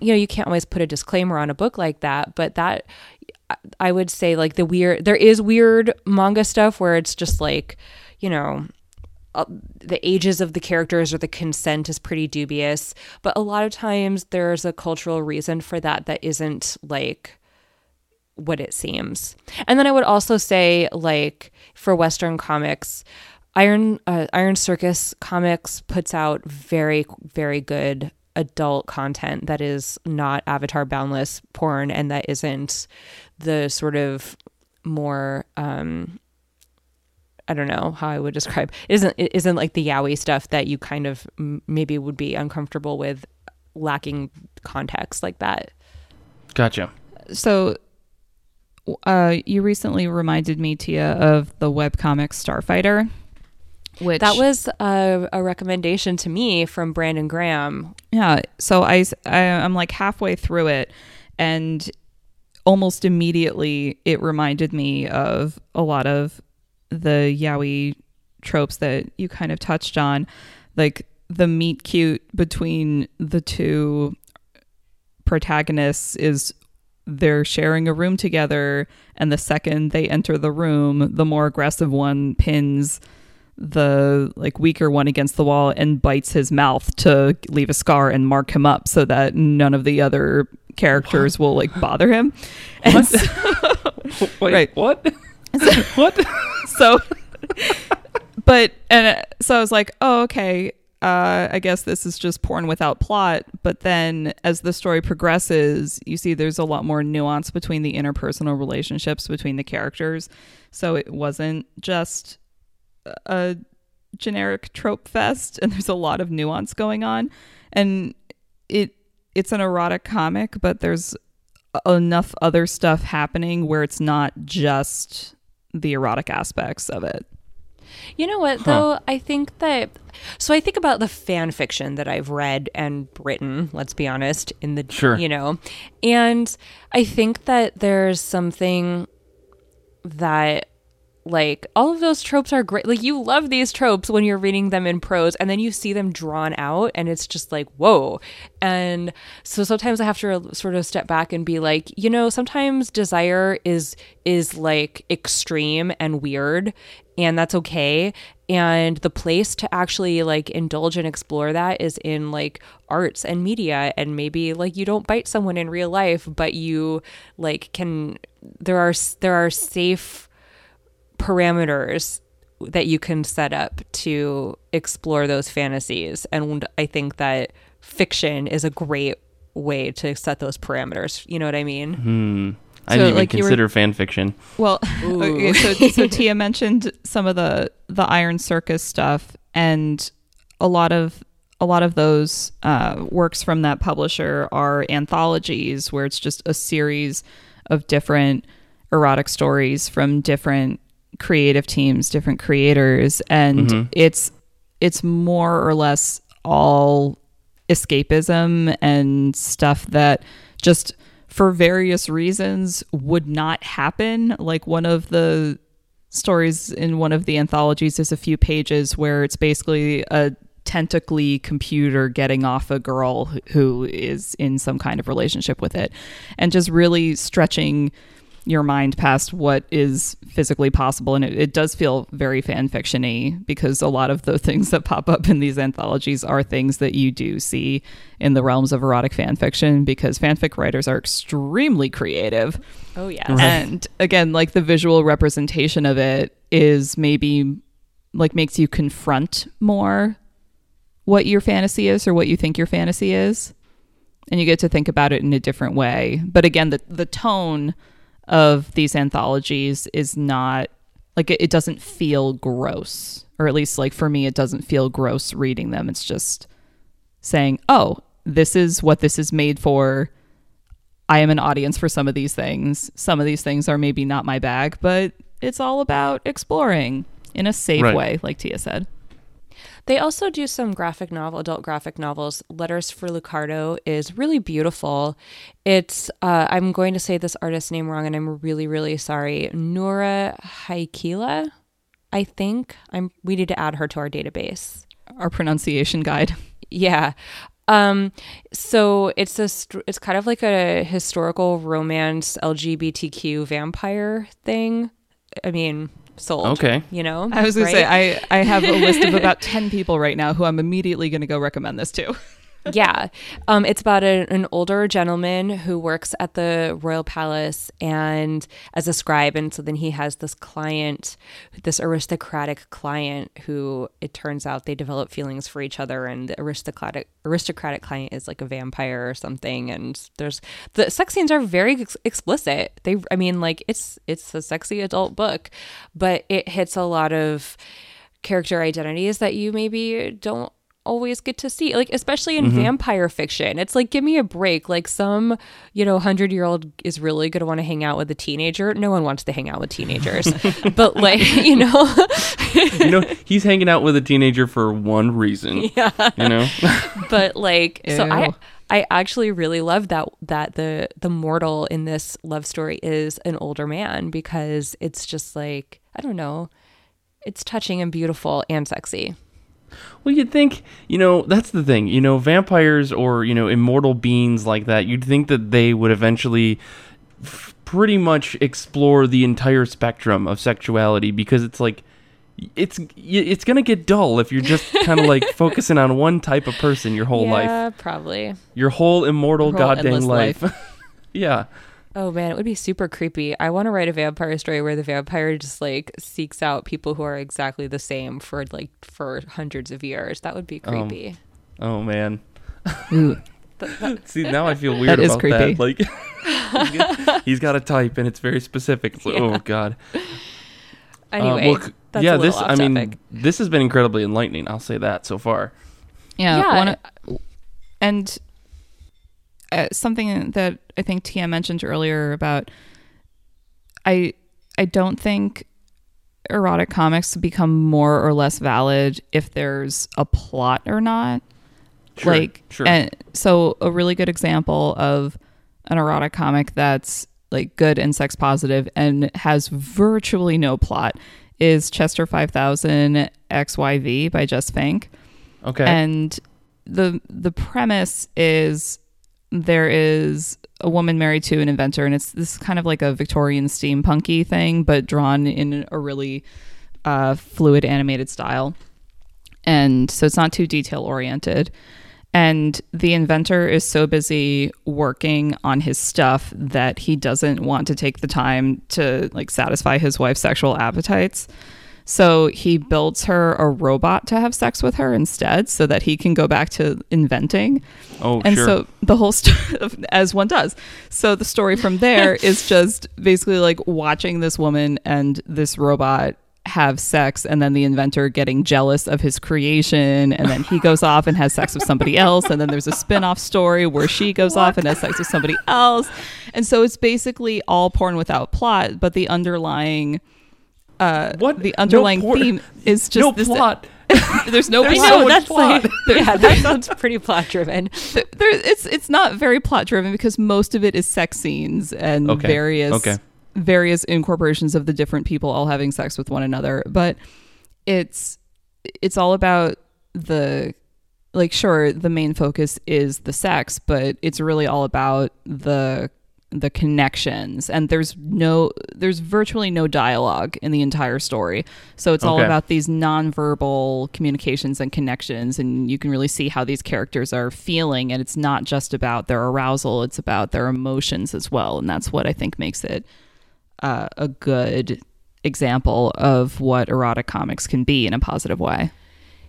Speaker 3: you know you can't always put a disclaimer on a book like that but that i would say like the weird there is weird manga stuff where it's just like you know uh, the ages of the characters or the consent is pretty dubious. But a lot of times there's a cultural reason for that that isn't like what it seems. And then I would also say, like for Western comics, Iron uh, Iron Circus Comics puts out very very good adult content that is not Avatar boundless porn and that isn't the sort of more um I don't know how I would describe it isn't it isn't like the yaoi stuff that you kind of m- maybe would be uncomfortable with lacking context like that.
Speaker 1: gotcha
Speaker 2: so uh, you recently reminded me, Tia, of the webcomic Starfighter, which
Speaker 3: That was a, a recommendation to me from Brandon Graham.
Speaker 2: yeah. So I, I I'm like halfway through it, and almost immediately it reminded me of a lot of the yaoi tropes that you kind of touched on, like the meet cute between the two protagonists is they're sharing a room together and the second they enter the room the more aggressive one pins the like weaker one against the wall and bites his mouth to leave a scar and mark him up so that none of the other characters will like bother him and
Speaker 1: What?
Speaker 2: so,
Speaker 1: Wait,
Speaker 2: Right.
Speaker 1: what what
Speaker 2: so but and uh, so I was like, oh okay, uh, I guess this is just porn without plot. But then as the story progresses, you see there's a lot more nuance between the interpersonal relationships between the characters. So it wasn't just a generic trope fest, and there's a lot of nuance going on, and it it's an erotic comic, but there's enough other stuff happening where it's not just the erotic aspects of it.
Speaker 3: You know what though? I think that so I think about the fan fiction that I've read and written, let's be honest, in the
Speaker 1: Sure.
Speaker 3: you know. And I think that there's something that like all of those tropes are great. Like you love these tropes when you're reading them in prose and then you see them drawn out and it's just like, whoa. And so sometimes I have to sort of step back and be like, you know, sometimes desire is is like extreme and weird and that's okay. And the place to actually like indulge and explore that is in like arts and media and maybe like you don't bite someone in real life, but you like can there are there are safe parameters that you can set up to explore those fantasies. And I think that fiction is a great way to set those parameters. You know what I mean?
Speaker 1: Hmm. I
Speaker 2: So,
Speaker 1: didn't even
Speaker 2: like, you were-
Speaker 1: consider fan fiction.
Speaker 2: Well, okay, so so Tia mentioned some of the the Iron Circus stuff, and a lot of a lot of those uh, works from that publisher are anthologies where it's just a series of different erotic stories from different creative teams, different creators, and mm-hmm. it's it's more or less all escapism and stuff that just for various reasons would not happen. Like one of the stories in one of the anthologies is a few pages where it's basically a tentacly computer getting off a girl who- who is in some kind of relationship with it and just really stretching your mind past what is physically possible. And it, it does feel very fan fiction-y because a lot of the things that pop up in these anthologies are things that you do see in the realms of erotic fan fiction because fanfic writers are extremely creative.
Speaker 3: Oh yes.
Speaker 2: and again like the visual representation of it is maybe like makes you confront more what your fantasy is or what you think your fantasy is. And you get to think about it in a different way. But again the the tone of these anthologies is not like it, it doesn't feel gross or at least like for me it doesn't feel gross reading them it's just saying oh this is what this is made for I am an audience for some of these things. Some of these things are maybe not my bag, but it's all about exploring in a safe
Speaker 1: Right.
Speaker 2: way, like Tia said.
Speaker 3: They also do some graphic novel, adult graphic novels. Letters for Lucardo is really beautiful. It's uh, I'm going to say this artist's name wrong, and I'm really, really sorry. Nora Haikila, I think. I'm. We need to add her to our database.
Speaker 2: Our pronunciation guide.
Speaker 3: Yeah. Um, so it's a it's kind of like a historical romance LGBTQ vampire thing. I mean, sold.
Speaker 1: Okay.
Speaker 3: You know,
Speaker 2: I was going
Speaker 3: right?
Speaker 2: to say, I, I have a list of about 10 people right now who I'm immediately going to go recommend this to.
Speaker 3: Yeah. Um, it's about a, an older gentleman who works at the royal palace and as a scribe. And so then he has this client, this aristocratic client who it turns out they develop feelings for each other. And the aristocratic, aristocratic client is like a vampire or something. And there's the sex scenes are very ex- explicit. They, I mean, like it's, it's a sexy adult book, but it hits a lot of character identities that you maybe don't always get to see like especially in mm-hmm. vampire fiction. It's like give me a break. Like some you know 100 year old is really going to want to hang out with a teenager. No one wants to hang out with teenagers. But like you know?
Speaker 1: You know, he's hanging out with a teenager for one reason. Yeah. You know?
Speaker 3: but like so i i actually really love that that the the mortal in this love story is an older man because it's just like i don't know it's touching and beautiful and sexy
Speaker 1: Well, you'd think, you know, that's the thing. You know, vampires or, you know, immortal beings like that, you'd think that they would eventually f- pretty much explore the entire spectrum of sexuality because it's like it's it's going to get dull if you're just kind of like focusing on one type of person your whole life.
Speaker 3: yeah probably
Speaker 1: Your whole immortal
Speaker 2: Your whole
Speaker 1: goddamn
Speaker 2: endless
Speaker 1: life.
Speaker 2: life.
Speaker 1: yeah.
Speaker 3: Oh man, it would be super creepy. I want to write a vampire story where the vampire just like seeks out people who are exactly the same for like for hundreds of years. That would be
Speaker 1: Um,
Speaker 3: creepy.
Speaker 1: Oh man.
Speaker 2: Ooh.
Speaker 1: See, now I feel weird
Speaker 2: That is
Speaker 1: about
Speaker 2: creepy.
Speaker 1: that. Like he's got- a type and it's very specific. It's like,
Speaker 3: Yeah.
Speaker 1: Oh god. Uh,
Speaker 3: anyway,
Speaker 1: well, c-
Speaker 3: that's
Speaker 1: yeah,
Speaker 3: a
Speaker 1: this
Speaker 3: off
Speaker 1: I mean, this has been incredibly enlightening. I'll say that so far.
Speaker 2: Yeah.
Speaker 3: Yeah.
Speaker 2: one of- and uh, something that I think Tia mentioned earlier about I I don't think erotic comics become more or less valid if there's a plot or not.
Speaker 1: Sure,
Speaker 2: like
Speaker 1: sure.
Speaker 2: and so a really good example of an erotic comic that's like good and sex positive and has virtually no plot is Chester 5000 XYV by Jess Fink.
Speaker 1: Okay.
Speaker 2: And the the premise is there is a woman married to an inventor, and it's this kind of like a Victorian steampunky thing, but drawn in a really uh, fluid animated style. And so it's not too detail oriented. And the inventor is so busy working on his stuff that he doesn't want to take the time to like satisfy his wife's sexual appetites. So he builds her a robot to have sex with her instead so that he can go back to inventing.
Speaker 1: oh,
Speaker 2: and
Speaker 1: sure.
Speaker 2: so the whole story, as one does. So the story from there is just basically like watching this woman and this robot have sex and then the inventor getting jealous of his creation and then he goes off and has sex with somebody else and then there's a spin-off story where she goes off and has sex with somebody else and so it's basically all porn without plot but the underlying uh
Speaker 1: What?
Speaker 2: the
Speaker 1: No
Speaker 2: underlying theme is just
Speaker 1: no
Speaker 2: this
Speaker 1: plot.
Speaker 2: there's no
Speaker 3: I
Speaker 2: plot.
Speaker 3: know
Speaker 1: so
Speaker 3: that's
Speaker 1: plot.
Speaker 3: like yeah, that sounds pretty plot driven.
Speaker 2: Th- there it's it's not very plot driven because most of it is sex scenes and
Speaker 1: Okay,
Speaker 2: various
Speaker 1: okay.
Speaker 2: various incorporations of the different people all having sex with one another but it's it's all about the like sure the main focus is the sex but it's really all about the the connections and there's no there's virtually no dialogue in the entire story so it's all about these nonverbal communications and connections and you can really see how these characters are feeling and it's not just about their arousal it's about their emotions as well and that's what i think makes it uh, a good example of what erotic comics can be in a positive way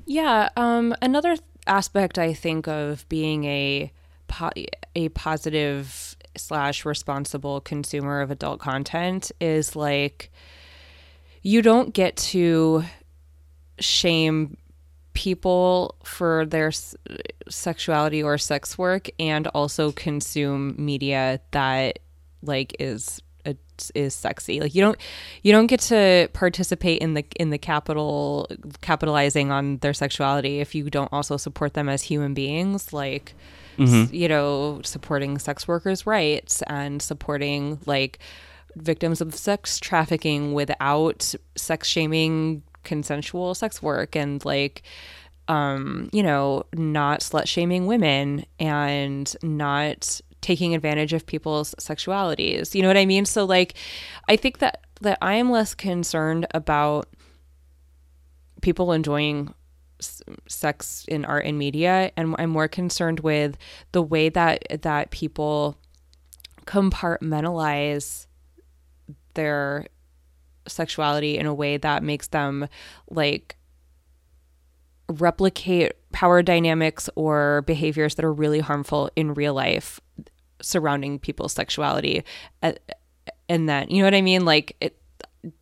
Speaker 3: Yeah. Um, another th- aspect I think of being a po- a positive slash responsible consumer of adult content is like you don't get to shame people for their sexuality or sex work and also consume media that like is is sexy. Like you don't you don't get to participate in the in the capital capitalizing on their sexuality if you don't also support them as human beings. Like s- you know supporting sex workers rights and supporting like victims of sex trafficking without sex shaming consensual sex work and like um you know not slut shaming women and not taking advantage of people's sexualities. You know what i mean? So like i think that that i am less concerned about people enjoying sex in art and media and i'm more concerned with the way that that people compartmentalize their sexuality in a way that makes them like replicate power dynamics or behaviors that are really harmful in real life surrounding people's sexuality and that you know what i mean? Like it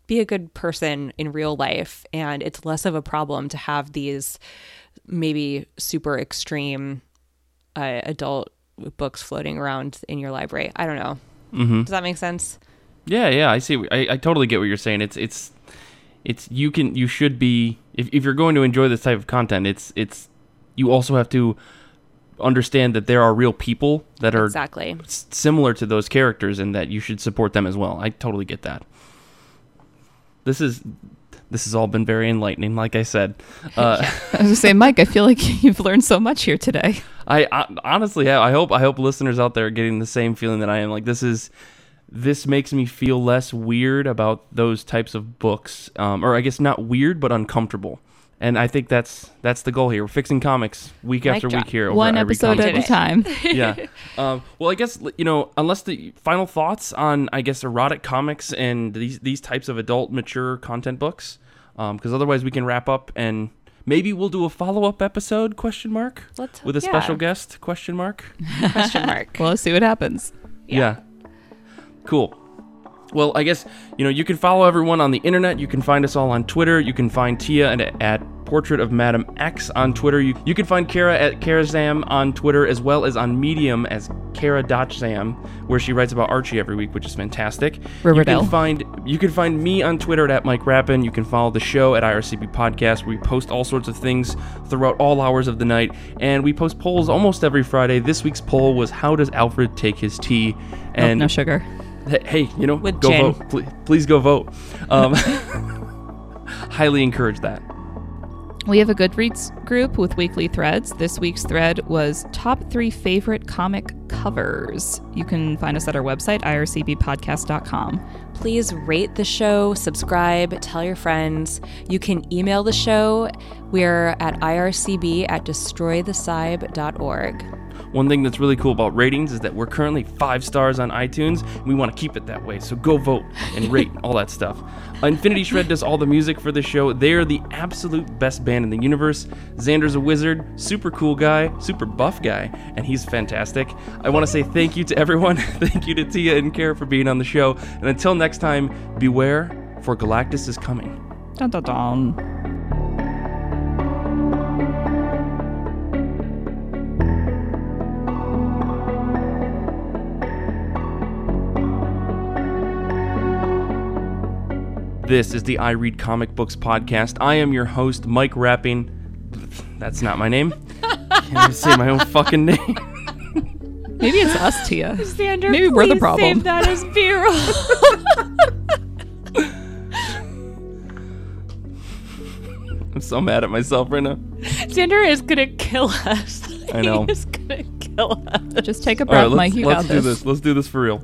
Speaker 3: be a good person in real life and it's less of a problem to have these maybe super extreme uh, adult books floating around in your library i don't know
Speaker 1: Mm-hmm.
Speaker 3: does that make sense
Speaker 1: Yeah, yeah, I see. I, I totally get what you're saying. It's it's it's you can you should be if, if you're going to enjoy this type of content, it's it's you also have to understand that there are real people that are
Speaker 3: exactly
Speaker 1: s- similar to those characters and that you should support them as well. I totally get that. This is this has all been very enlightening, like I said. Uh,
Speaker 2: I was gonna say, Mike, I feel like you've learned so much here today.
Speaker 1: I, I honestly have. I hope I hope listeners out there are getting the same feeling that I am. Like this is this makes me feel less weird about those types of books, um, or I guess not weird, but uncomfortable. And I think that's that's the goal here. We're fixing comics week
Speaker 3: Mic
Speaker 1: after
Speaker 3: drop.
Speaker 1: week here. Over
Speaker 2: One episode at a time.
Speaker 1: yeah. Um, well, I guess you know, unless the final thoughts on, I guess, erotic comics and these these types of adult mature content books, because otherwise we can wrap up and maybe we'll do a follow up episode? Question mark
Speaker 3: Let's-
Speaker 1: with a
Speaker 3: yeah.
Speaker 1: special guest? Question mark.
Speaker 3: question mark
Speaker 2: Well, let's see what happens.
Speaker 1: Yeah. Cool. Well, I guess, you know, you can follow everyone on the internet. You can find us all on Twitter. You can find Tia at, at Portrait of Madam X on Twitter. You, you can find Kara at Karazam on Twitter as well as on Medium as Kara Dotchsam, where she writes about Archie every week, which is fantastic.
Speaker 2: Riverdale.
Speaker 1: You can find you can find me on Twitter at Mike Rappin. You can follow the show at IRCB Podcast, we post all sorts of things throughout all hours of the night, and we post polls almost every Friday. This week's poll was How does Alfred take his tea? And
Speaker 2: no sugar.
Speaker 1: Hey- hey, you know,
Speaker 3: With
Speaker 1: go
Speaker 3: gin.
Speaker 1: vote. Please, please go vote. Um, highly encourage that.
Speaker 2: We have a Goodreads group with weekly threads. This week's thread was top three favorite comic covers. You can find us at our website, ircbpodcast.com.
Speaker 3: Please rate the show, subscribe, tell your friends. You can email the show. We're at ircb at destroythecyb.org.
Speaker 1: One thing that's really cool about ratings is that we're currently five stars on iTunes. And we want to keep it that way, so go vote and rate all that stuff. Infinity Shred does all the music for the show. They're the absolute best band in the universe. Xander's a wizard, super cool guy, super buff guy, and he's fantastic. I want to say thank you to everyone. thank you to Tia and Kara for being on the show. And until next time, beware, for Galactus is coming.
Speaker 2: Dun dun dun.
Speaker 1: This is the I Read Comic Books podcast. I am your host, Mike Rapping. That's not my name. Can't even say my own fucking name.
Speaker 2: Maybe it's us, Tia.
Speaker 3: Xander,
Speaker 2: Maybe we're the
Speaker 3: please
Speaker 2: problem.
Speaker 3: Save that as B-roll.
Speaker 1: I'm so mad at myself right now.
Speaker 3: Xander is gonna kill us.
Speaker 1: I know.
Speaker 3: He is gonna kill us.
Speaker 2: Just take a
Speaker 1: All right,
Speaker 2: breath,
Speaker 1: let's,
Speaker 2: Mike. You
Speaker 1: let's
Speaker 2: got
Speaker 1: do
Speaker 2: this.
Speaker 1: this. Let's do this for real.